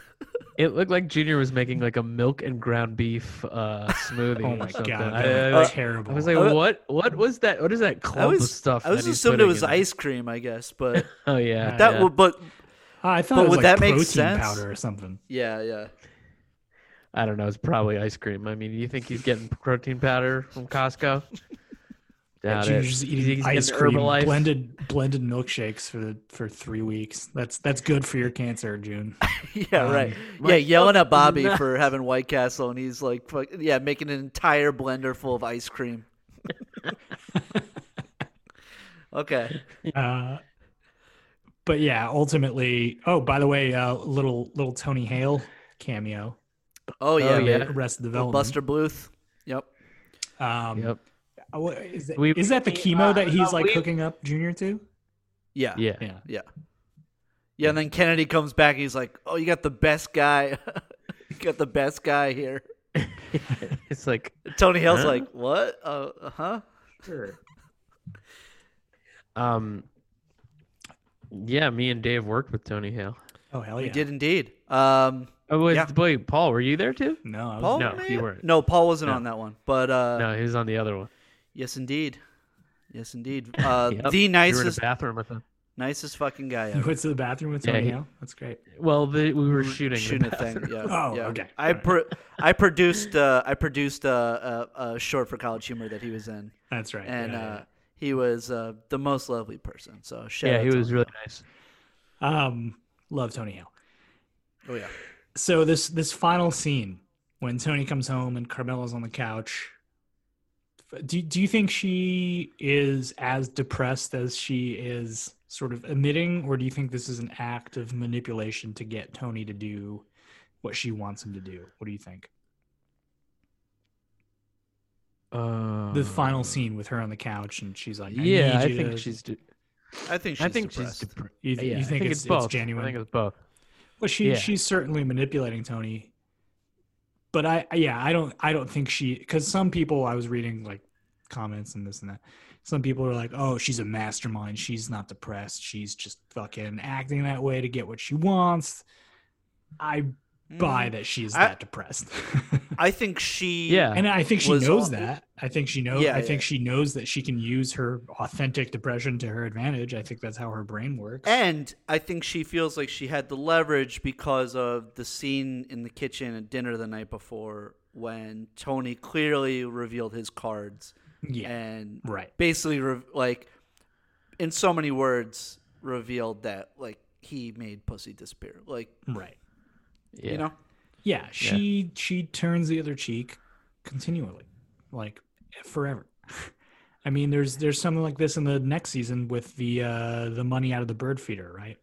it looked like Junior was making like a milk and ground beef uh, smoothie. Oh my something. god, I, that I- was I- terrible. I was like, I- what? What was that? What is that clump I of stuff? I was that he's assumed it was in ice cream, I guess, but Oh yeah, That that yeah. would but I thought but it was would like that make protein sense? powder or something. yeah, yeah. I don't know. It's probably ice cream. I mean, do you think he's getting protein powder from Costco? It. Junior's just eating ice cream, Herbalife? blended blended milkshakes for the for three weeks. That's that's good for your cancer, June. Yeah, Um, right. Yeah, yelling at Bobby nuts. for having White Castle, and he's like, fuck, yeah, making an entire blender full of ice cream. okay. Uh, but yeah, ultimately. Oh, by the way, uh, little little Tony Hale cameo. Oh yeah, yeah. man. Arrested Little Development. Buster Bluth. Yep. Um, Yep. Uh, what- Is that, We- is that the chemo uh, that he's like we- hooking up Junior to? Yeah. Yeah. Yeah. Yeah. Yeah, and then Kennedy comes back. He's like, "Oh, you got the best guy. you got the best guy here." it's like Tony Hale's Huh? like, "What? Uh huh." Sure. Um. Yeah, me and Dave worked with Tony Hale. Oh hell We did indeed. Um, Oh, was Yeah. wait, Paul? Were you there too? No, I was, Paul, No, man? you weren't. No, Paul wasn't No. on that one. But uh, no, he was on the other one. Yes, indeed. Yes, indeed. Uh, Yep. The We were in a nicest, bathroom with him. nicest fucking guy you ever. went to the bathroom with Yeah, Tony he- Hale. That's great. Well, the, we were shooting. the shooting a thing. Yeah. Oh, yeah. okay. I Alright. pro- I produced uh, I produced uh, a, a short for College Humor that he was in, That's right. and yeah, uh, he was uh, the most lovely person. So shout Yeah, out he to was him. really nice. Um, love Tony Hale. Oh yeah. So this this final scene when Tony comes home and Carmela's on the couch. Do do you think she is as depressed as she is sort of admitting, or do you think this is an act of manipulation to get Tony to do what she wants him to do? What do you think? Uh, The final scene with her on the couch and she's like, I Yeah, need I you think to-" she's. De- I think she's I think depressed. she's. Depre- You, yeah, you I think, it's, both. it's genuine? I think it's both. Well, she Yeah. she's certainly manipulating Tony, but I yeah I don't I don't think she because some people I was reading like comments and this and that. Some people are like, oh, she's a mastermind. She's not depressed. She's just fucking acting that way to get what she wants. I buy Mm. that she's I- that depressed. I think she. Yeah. and I think she knows all- that. I think she knows. Yeah, I think she knows that she can use her authentic depression to her advantage. I think that's how her brain works. And I think she feels like she had the leverage because of the scene in the kitchen at dinner the night before when Tony clearly revealed his cards yeah, and right. basically re- like in so many words revealed that like he made pussy disappear. Like, Right. Yeah. you know? Yeah, she she turns the other cheek continually, like forever. I mean, there's there's something like this in the next season with the uh the money out of the bird feeder, right?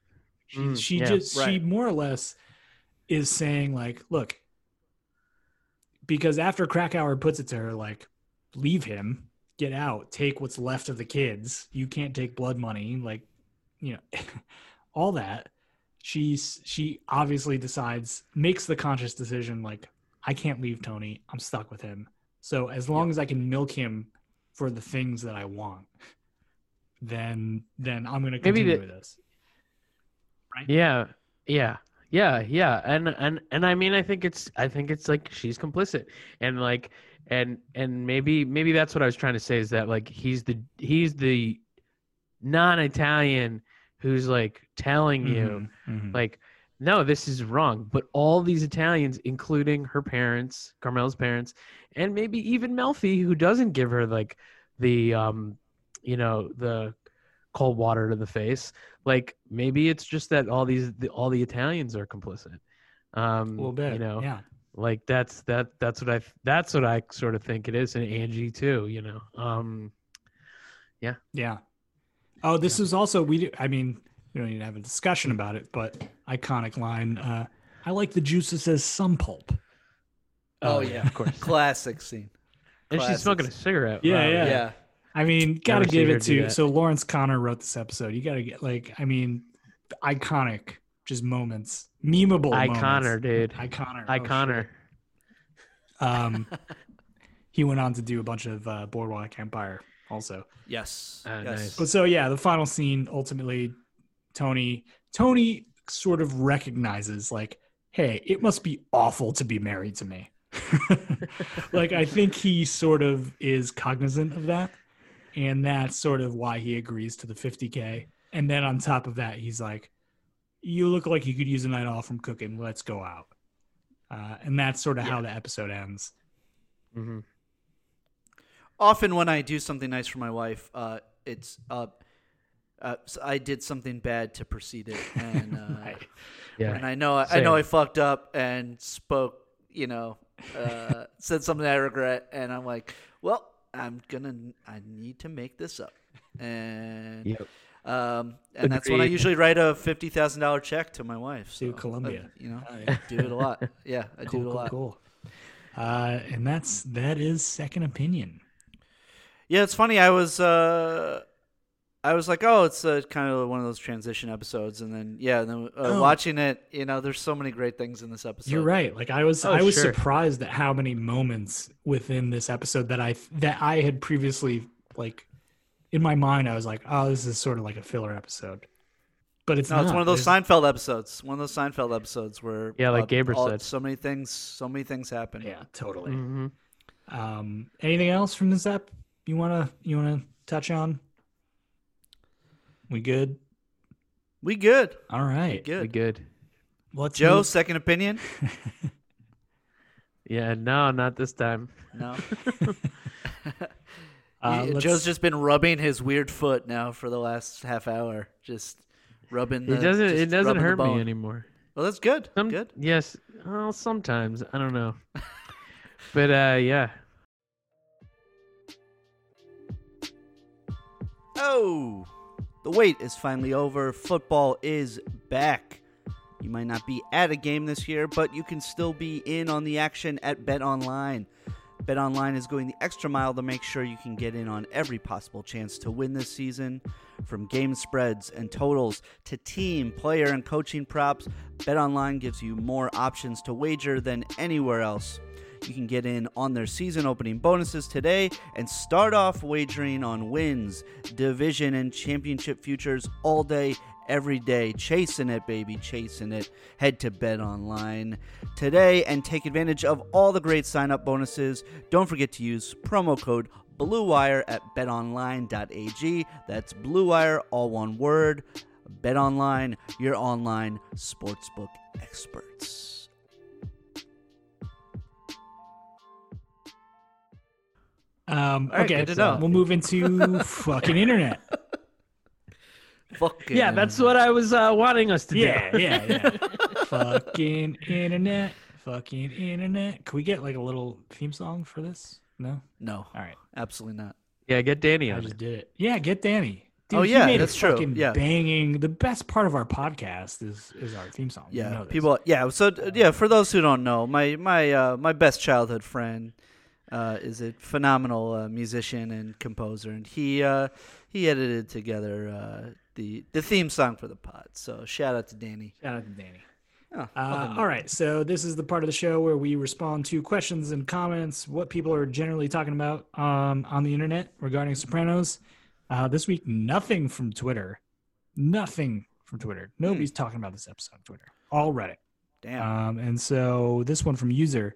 She Mm, she yeah, just she more or less is saying like, look, because after Krakower puts it to her like, leave him, get out, take what's left of the kids. You can't take blood money, like, you know, all that she's she obviously decides makes the conscious decision like i can't leave tony. I'm stuck with him. So as long as i can milk him for the things that i want then then i'm going to Maybe continue the- with this. Right? Yeah, yeah, Yeah, yeah, and and and I mean, I think it's I think it's like she's complicit, and like and and maybe maybe that's what I was trying to say is that like he's the he's the non-Italian who's like telling you Mhm, mhm. like no this is wrong but all these italians including her parents carmela's parents and maybe even melfi who doesn't give her like the um you know the cold water to the face like maybe it's just that all these the, all the italians are complicit um a little bit. you know yeah. like that's that that's what i that's what i sort of think it is and angie too you know um yeah. Yeah. Oh, this is also we. Do, I mean, we don't need to have a discussion about it, but iconic line. Uh, I like the juice that says some pulp. Oh, yeah. of course Classic scene. and she's Classic. smoking a cigarette Yeah, Wow. yeah. Yeah. I mean, gotta Never give it to. So Lawrence Konner wrote this episode. You gotta get like, I mean, iconic, just moments, memeable. Iconer, dude. Iconer. oh, Iconer. shit. Um, he went on to do a bunch of uh, Boardwalk Empire also. Yes. Ah, yes. nice. But so yeah, the final scene ultimately, Tony Tony sort of recognizes like, hey, it must be awful to be married to me. like I think he sort of is cognizant of that, and that's sort of why he agrees to the 50k. And then on top of that, he's like, "You look like you could use a night off from cooking. Let's go out." Uh, and that's sort of how the episode ends. hmm often when I do something nice for my wife, uh, it's uh, uh, s- I did something bad to precede it, and uh, Right. Yeah. and I know I know I fucked up and spoke, you know, uh, said something I regret, and I'm like, well, I'm gonna I need to make this up, and Yep. um, and that's when I usually write a fifty thousand dollar check to my wife. To So, Columbia. uh, you know, I do it a lot. Yeah, I cool, do it a cool, lot. cool. Uh, and that's that is second opinion. Yeah, it's funny. I was uh I was like, oh, it's uh, kind of one of those transition episodes, and then yeah, and then uh, Oh. watching it, you know, there's so many great things in this episode. You're right. Like I was, Oh, I was sure. surprised at how many moments within this episode that I that I had previously like in my mind. I was like, oh, this is sort of like a filler episode, but it's No, not. it's one of those There's- Seinfeld episodes. One of those Seinfeld episodes where Yeah, like uh, Gaber all- said. so many things, so many things happen. Yeah, totally. hmm Um, anything else from this app you wanna you wanna touch on? We good? We good. All right. Good. We good. Let's Joe, move- second opinion? Yeah, no, not this time. No. Uh, You- let's- Joe's just been rubbing his weird foot now for the last half hour. Just rubbing the it doesn't. It doesn't hurt me anymore. Well, that's good. Some, good. Yes. Well, sometimes I don't know. but uh, yeah. The wait is finally over. Football is back. You might not be at a game this year, but you can still be in on the action at Bet Online. Bet Online is going the extra mile to make sure you can get in on every possible chance to win this season. From game spreads and totals to team, player, and coaching props, Bet Online gives you more options to wager than anywhere else. You can get in on their season opening bonuses today and start off wagering on wins, division, and championship futures all day, every day. Chasing it, baby, chasing it. Head to Bet Online today and take advantage of all the great sign up bonuses. Don't forget to use promo code BlueWire at betonline.ag. That's BlueWire, all one word. BetOnline, your online sportsbook experts. Um, All right, okay, good to know. we'll move into fucking internet. Fucking Yeah, that's what I was uh, wanting us to Yeah, do. yeah, yeah. fucking internet, fucking internet. Can we get like a little theme song for this? No. No, All right, absolutely not. yeah, get Danny I on just it. did it. Yeah, get Danny. Dude, Oh, yeah, made that's a true. fucking Yeah. banging. The best part of our podcast is is our theme song. You Yeah, know people. Yeah, so yeah, for those who don't know, my my uh, my best childhood friend uh, is a phenomenal uh, musician and composer, and he uh, he edited together uh, the the theme song for the pod. So shout out to Danny. Shout out to Danny. Oh, Uh, all right, so this is the part of the show where we respond to questions and comments, what people are generally talking about um, on the internet regarding Sopranos. Uh, this week, nothing from Twitter. Nothing from Twitter. Nobody's talking about this episode on Twitter. All Reddit. Damn. Um, and so this one from user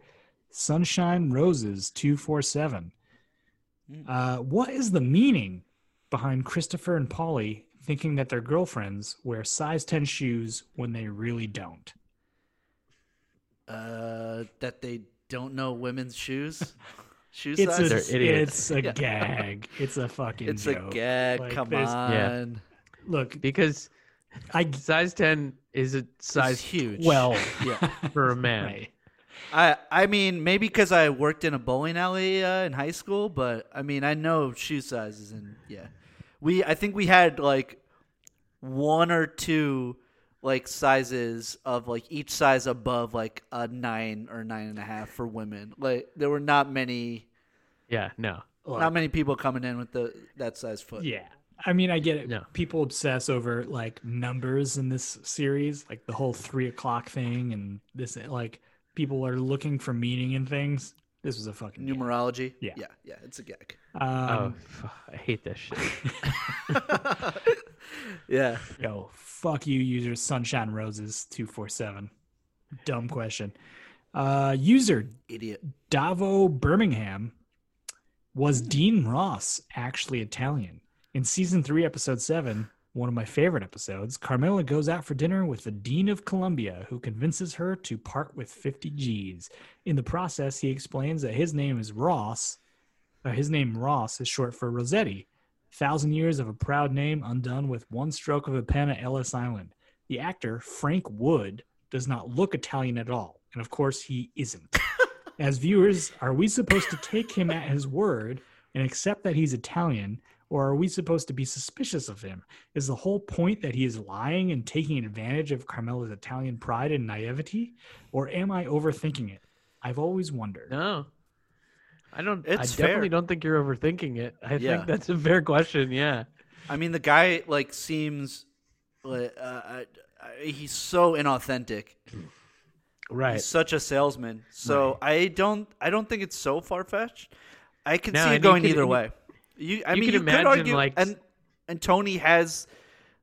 Sunshine Roses two four seven. Mm. Uh, what is the meaning behind Christopher and Paulie thinking that their girlfriends wear size ten shoes when they really don't? uh, that they don't know women's shoes. Shoe It's size. a, They're idiots. it's a gag. It's a fucking It's a gag. Like, Come on. Yeah. Look, because I size 10 is a size It's huge. 12 Yeah. for a man. Right. I I mean maybe because I worked in a bowling alley uh, in high school, but I mean I know shoe sizes and yeah, we I think we had like one or two like sizes of like each size above like a nine or nine and a half for women. Like there were not many Yeah, no. not many people coming in with the that size foot. Yeah. I mean, I get it. No. People obsess over like numbers in this series, like the whole three o'clock thing, and this like people are looking for meaning in things. This was a fucking gag. Numerology. Yeah. yeah, yeah. It's a gag. oh, Um, f- I hate that shit. yeah. yo, fuck you, user Sunshine Roses two four seven. Dumb question. Uh, user Idiot. Davo Birmingham was Dean Ross actually Italian? In season three, episode seven, one of my favorite episodes, Carmela goes out for dinner with the Dean of Columbia, who convinces her to part with 50 G's. In the process, he explains that his name is Ross. Uh, his name Ross is short for Rossetti. Thousand years of a proud name undone with one stroke of a pen at Ellis Island. The actor, Frank Wood, does not look Italian at all. And of course, he isn't. As viewers, are we supposed to take him at his word and accept that he's Italian, or are we supposed to be suspicious of him? Is the whole point that he is lying and taking advantage of Carmela's Italian pride and naivety? Or am I overthinking it? I've always wondered. No. I don't It's I definitely fair. don't think you're overthinking it. I Yeah. think that's a fair question, yeah. I mean, the guy like seems like uh, uh, uh, he's so inauthentic. Right. He's such a salesman. So I don't I don't think it's so far fetched. I can No, see it going could- either and way. You I you mean could you could argue like- and and Tony has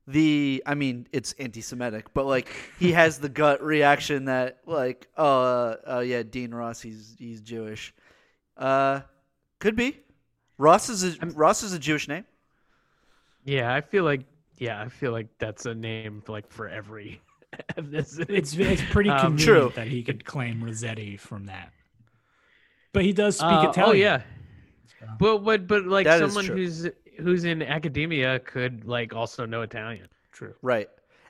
the I mean it's anti-Semitic, but like he has the gut reaction that like uh uh yeah Dean Ross he's he's Jewish. Uh, could be. Ross is a, Ross is a Jewish name. Yeah, I feel like yeah, I feel like that's a name like for every. It's it's pretty Um, convenient True. that he could claim Rossetti from that. But he does speak Uh, Italian. Oh yeah. But but but like That is someone who's who's in academia could like also know Italian. True. Right.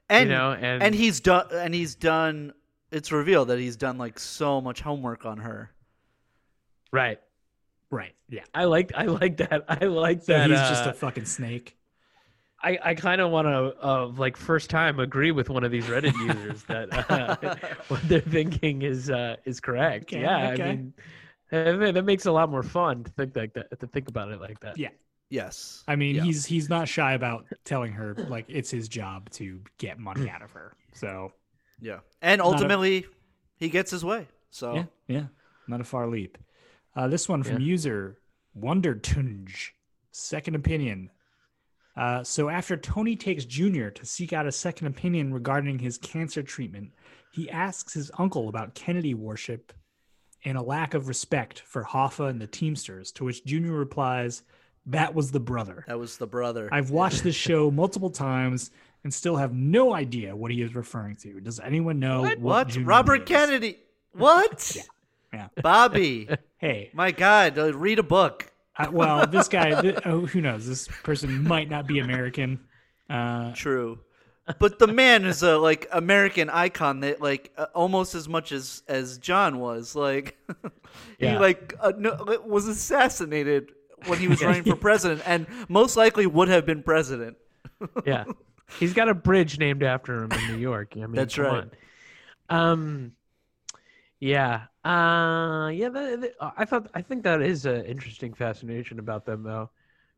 And you know, and- and he's done and he's done it's revealed that he's done like so much homework on her. Right. Right. Yeah. I like I like that. I like So that. he's just uh, a fucking snake. I, I kind of want to, uh, like, first time agree with one of these Reddit users that uh, what they're thinking is uh, is correct. Okay, yeah, okay. I mean, uh, that makes it a lot more fun to think like that, to think about it like that. Yeah. Yes. I mean, Yeah. he's he's not shy about telling her like it's his job to get money out of her. So Yeah. And Not a- ultimately he gets his way. So yeah, yeah, not a far leap. Uh, this one from Yeah. user Wonder Tunge. Second opinion. Uh, so after Tony takes Junior to seek out a second opinion regarding his cancer treatment, he asks his uncle about Kennedy worship and a lack of respect for Hoffa and the Teamsters. To which Junior replies, "That was the brother." that was the brother. I've watched this show multiple times and still have no idea what he is referring to. Does anyone know what? what, Robert means? Kennedy. What? Yeah. Bobby. Hey, My God, uh, read a book. uh, well, this guy, th- oh, who knows? This person might not be American. Uh, True. But the man is a like American icon that like uh, almost as much as as John was like he Yeah. like uh, no, was assassinated when he was running for president and most likely would have been president. yeah. He's got a bridge named after him in New York. I mean, That's right. On. Um, yeah, uh, yeah. That, that- I thought I think that is an interesting fascination about them though,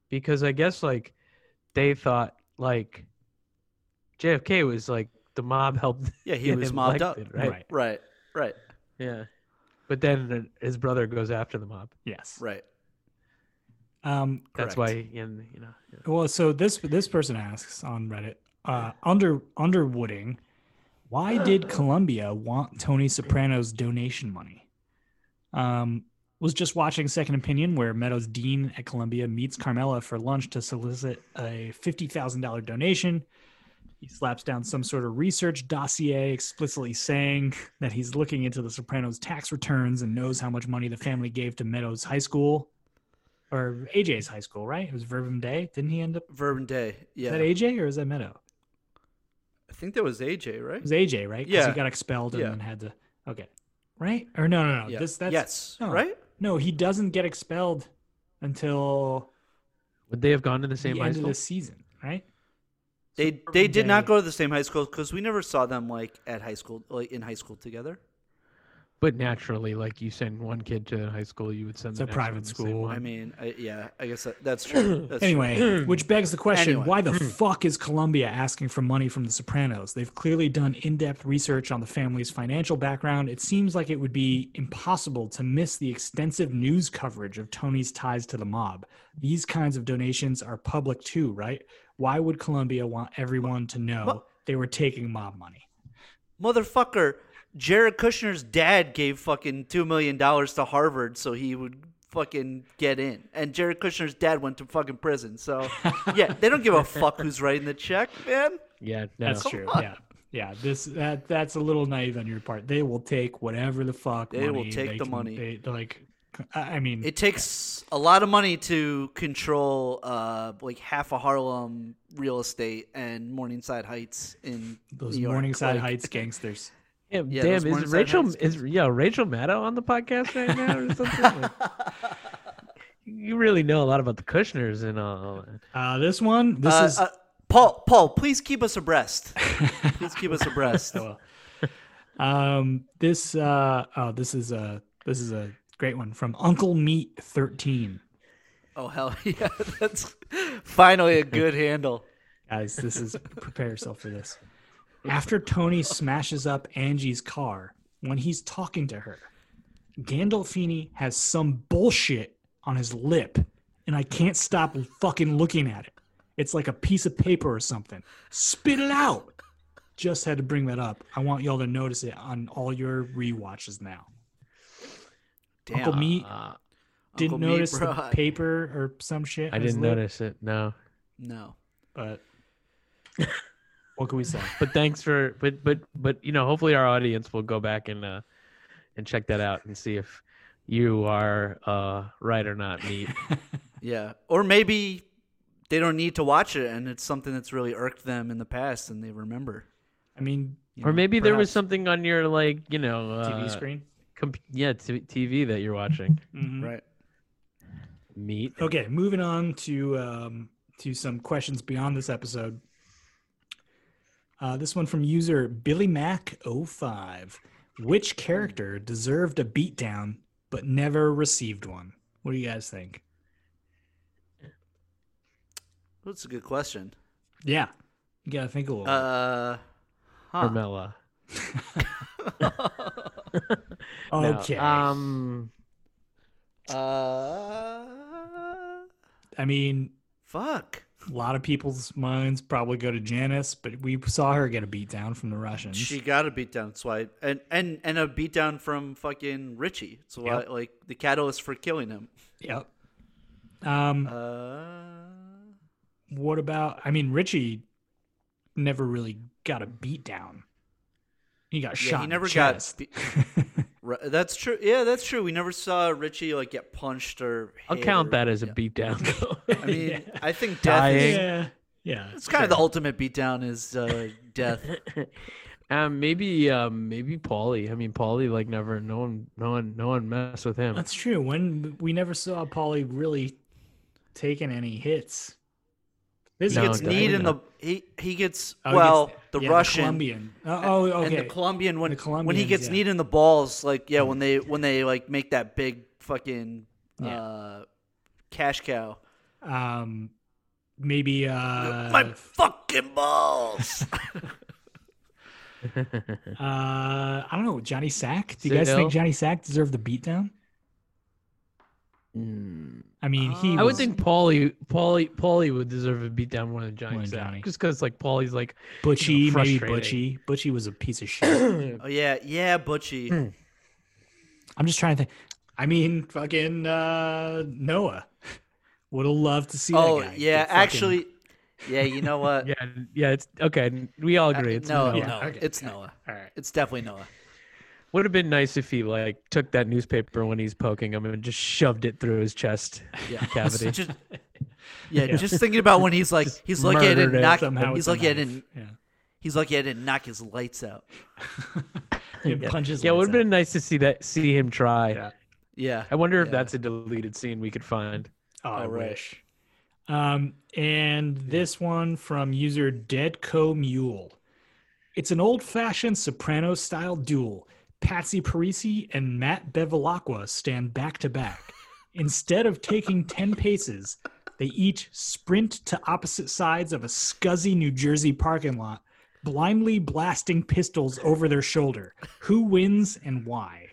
because I guess like they thought like JFK was like the mob helped. Yeah, he get was him mobbed up. right? Right. Right. Right. Yeah, but then his brother goes after the mob. yes. Right. Um, That's Correct. why, he, and you know, yeah. well, so this this person asks on Reddit, uh, under Underwooding, Why did Columbia want Tony Soprano's donation money? Um, was just watching Second Opinion, where Meadows' dean at Columbia meets Carmela for lunch to solicit a fifty thousand dollar donation. He slaps down some sort of research dossier explicitly saying that he's looking into the Sopranos' tax returns and knows how much money the family gave to Meadows High School or AJ's high school, right? It was Verbum Dei. Didn't he end up? Verbum Dei. Yeah. Is that AJ or is that Meadow? I think that was AJ, right? It was AJ, right? 'Cause Yeah. he got expelled and Yeah. then had to. Okay, right? Or no, no, no. Yeah. This that's yes. no. Right? No, he doesn't get expelled until Would they have gone to the same the high end school? of the season, right? They they did not go to the same high school because we never saw them like at high school, like in high school together. But naturally, like you send one kid to high school, you would send It's the a next private one the same school. one. I mean, I, yeah, I guess that, that's true. That's true. Anyway, which begs the question: Anyway. Why the fuck is Columbia asking for money from the Sopranos? They've clearly done in-depth research on the family's financial background. It seems like it would be impossible to miss the extensive news coverage of Tony's ties to the mob. These kinds of donations are public too, right? Why would Columbia want everyone to know But- they were taking mob money? motherfucker, Jared Kushner's dad gave fucking two million dollars to Harvard so he would fucking get in, and Jared Kushner's dad went to fucking prison. So yeah, they don't give a fuck who's writing the check, man. yeah, no. That's true. Yeah. Yeah, this that that's a little naive on your part. They will take whatever the fuck. They will money take the can- money. They, like, I I mean, It takes a lot of money to control uh like half of Harlem real estate and Morningside Heights in those New York. Morningside Like, Heights gangsters. Yeah, Yeah, damn, those is Morningside Rachel Heights is yeah Rachel Maddow on the podcast right now or something? Like, you really know a lot about the Kushners and all. that. Uh, this one, this uh, is uh, Paul. Paul, please keep us abreast. please keep us abreast. Oh, well. um this uh oh this is a this is a great one from Uncle Meat 13. Oh hell yeah! That's finally a good handle. Guys, this is prepare yourself for this. After Tony smashes up Angie's car when he's talking to her, Gandolfini has some bullshit on his lip, and I can't stop fucking looking at it. It's like a piece of paper or something. Spit it out. Just had to bring that up. I want y'all to notice it on all your rewatches now. Damn. Uncle Meat Uh, didn't Uncle notice bro. the paper or some shit. I didn't lip, notice it. No, No. but what can we say? but thanks for but but but you know hopefully our audience will go back and uh and check that out and see if you are uh right or not meat. Yeah. Or maybe they don't need to watch it, and it's something that's really irked them in the past, and they remember. I mean, you or know, maybe there was something on your like you know uh, TV screen. Comp- yeah t- TV that you're watching. Mhm. Right. Meat. Okay, moving on to um, to some questions beyond this episode. Uh, this one from user Billy Mac 05. Which character deserved a beatdown but never received one? What do you guys think? That's a good question. Yeah, you gotta think a little. Uh, huh. Carmela. No, okay, Um. Uh, I mean, fuck. a lot of people's minds probably go to Janice, but we saw her get a beatdown from the Russians. She got a beatdown. That's why, and and and a beatdown from fucking Richie. So why, Yep. like the catalyst for killing him. Yep. Um, Uh, What about? I mean, Richie never really got a beat down. He got Yeah, shot. he in never the got chest. that's true. Yeah, that's true. We never saw Richie like get punched or. I'll count or- that as a yeah. beatdown. though. I mean, Yeah. I think death Dying. is. yeah, yeah. It's kind of the ultimate beatdown is uh, death. um, maybe, um, maybe Paulie. I mean, Paulie, like never, no one, no one, no one messed with him. That's true. When we never saw Paulie really taking any hits. This He No, gets definitely kneed in the not. he he gets Oh, he well gets- the yeah, Russian Colombian. Oh, oh, okay. and the Colombian when The when he gets yeah. kneed in the balls like yeah when they when they like make that big fucking Yeah. uh, cash cow um, maybe uh, my fucking balls uh, I don't know. Johnny Sack. Do you Sid guys Hill? think Johnny Sack deserved the beatdown? I mean, he. I would think Paulie, Paulie, Paulie would deserve a beat down more than Johnny More than Sack, Johnny. just because like Paulie's like Butchie, you know, maybe. Butchie. Butchie was a piece of shit. Oh yeah, yeah, Butchie. I'm just trying to think. I mean, fucking uh, Noah. Would have loved to see. oh that guy yeah, fucking- actually, yeah. You know what? yeah, yeah. It's okay. We all agree. Uh, It's no, Noah. Yeah, no, okay, it's okay. Noah. All right. It's definitely Noah. Would have been nice if he like took that newspaper when he's poking him and just shoved it through his chest Yeah. cavity. Just, yeah, just thinking about when he's like, Just he's lucky I murdered didn't it knock. Somehow He's with a lucky I didn't. Yeah. He's lucky I didn't knock his lights out. It yeah, punches yeah it would have been nice to see that, see him try. Yeah. Yeah. I wonder if Yeah. that's a deleted scene we could find. Oh, I All right. wish. Um, and this one from user Deadco Mule. It's an old-fashioned soprano-style duel. Patsy Parisi and Matt Bevilacqua stand back to back. Instead of taking 10 paces, they each sprint to opposite sides of a scuzzy New Jersey parking lot, blindly blasting pistols over their shoulder. Who wins and why?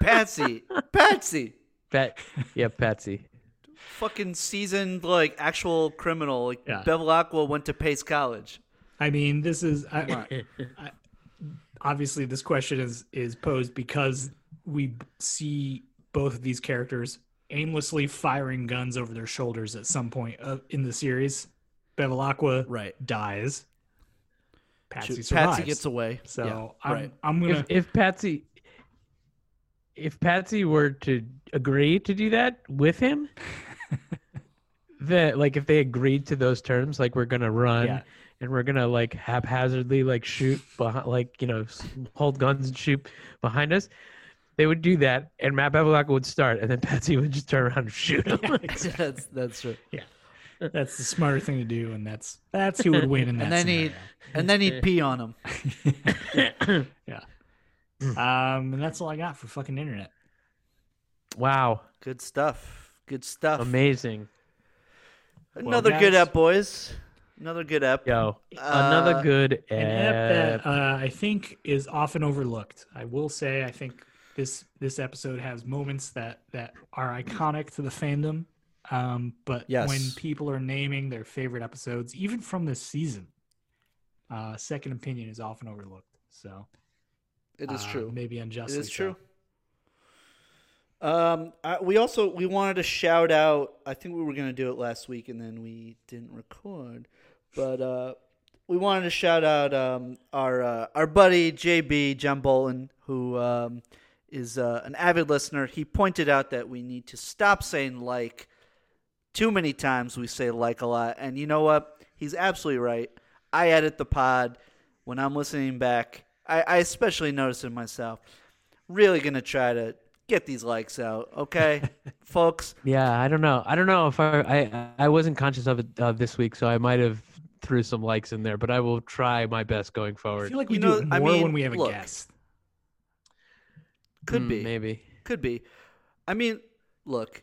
Patsy, Patsy, Pat, yeah, Patsy. fucking seasoned like actual criminal. Like Yeah. Bevilacqua went to Pace College. I mean, this is I, I, obviously this question is is posed because we see both of these characters aimlessly firing guns over their shoulders at some point uh, in the series. Bevilacqua Right. dies. Patsy Shoot, survives. Patsy gets away. so yeah, I'm, right. I'm gonna If, if Patsy, if Patsy were to agree to do that with him, that like if they agreed to those terms, like we're gonna run Yeah. And we're gonna like haphazardly like shoot behind, like you know, hold guns and shoot behind us. They would do that, and Matt Bevilacqua would start, and then Patsy would just turn around and shoot him. that's that's true. Yeah, that's the smarter thing to do, and that's that's who would win in that And then he scenario. and then he'd pee on him. yeah. Um, and that's all I got for fucking internet. wow, Good stuff. Good stuff. amazing, Another guys. good ep, boys. Another good ep. yo, another Uh, good An ep ep. that uh, I think is often overlooked. I will say, I think this this episode has moments that that are iconic to the fandom. Um, but Yes. when people are naming their favorite episodes, even from this season, uh, second opinion is often overlooked. So It is uh, true. maybe It unjustly. is so. true. Um, I, we also we wanted to shout out. I think we were gonna do it last week, and then we didn't record. But uh, we wanted to shout out um, our uh, our buddy JB John Bolton, who um, is uh, an avid listener. He pointed out that we need to stop saying like too many times. We say like a lot, and you know what? He's absolutely right. I edit the pod when I'm listening back. I, I especially notice it myself. Really gonna try to get these likes out, okay, folks. Yeah, I don't know. I don't know if I I, I wasn't conscious of it uh, this week, so I might have threw some likes in there, but I will try my best going forward. I forward. feel like we You do know, it I more mean, when we have a guest. Could Mm, be, maybe. could be. I mean, look,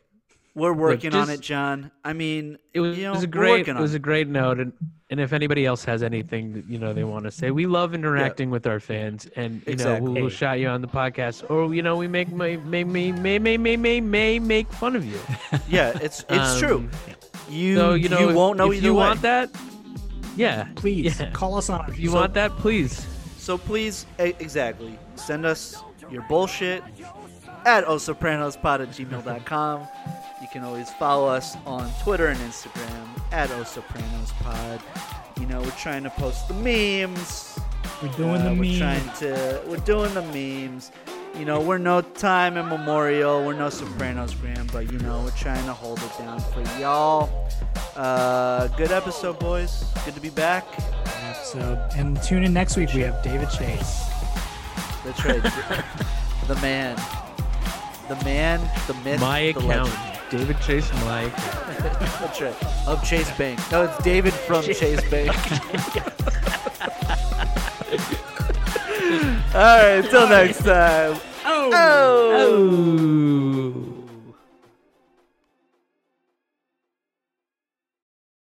we're working on it, John. I mean, It was, you know, it was a great working it was a great note and and if anybody else has anything that, you know they want to say, we love interacting with our fans and you Exactly. know we'll, we'll shout you on the podcast or you know we make may may may may may may may, may make fun of you. yeah, it's it's Um, true. You So you know if, won't know if either you way. want that. Yeah, Please Yeah. call us on. If you So- want that, please. So please, exactly, send us your bullshit at osopranospod at gmail.com. You can always follow us on Twitter and Instagram at osopranospod. You know, we're trying to post the memes. We're doing Uh, the we're meme. trying to we're doing the memes. You know, we're no time immemorial. We're no Sopranos gram, but you know, we're trying to hold it down for y'all. Uh, good episode, boys. Good to be back. episode. And tune in next week. We have David Chase. That's right. the man. The man, the myth, My the account, legend. David Chase Mike. That's right. Of Chase Bank. No, it's David from Chase Bank. All right, until next time. Oh. Oh. Oh.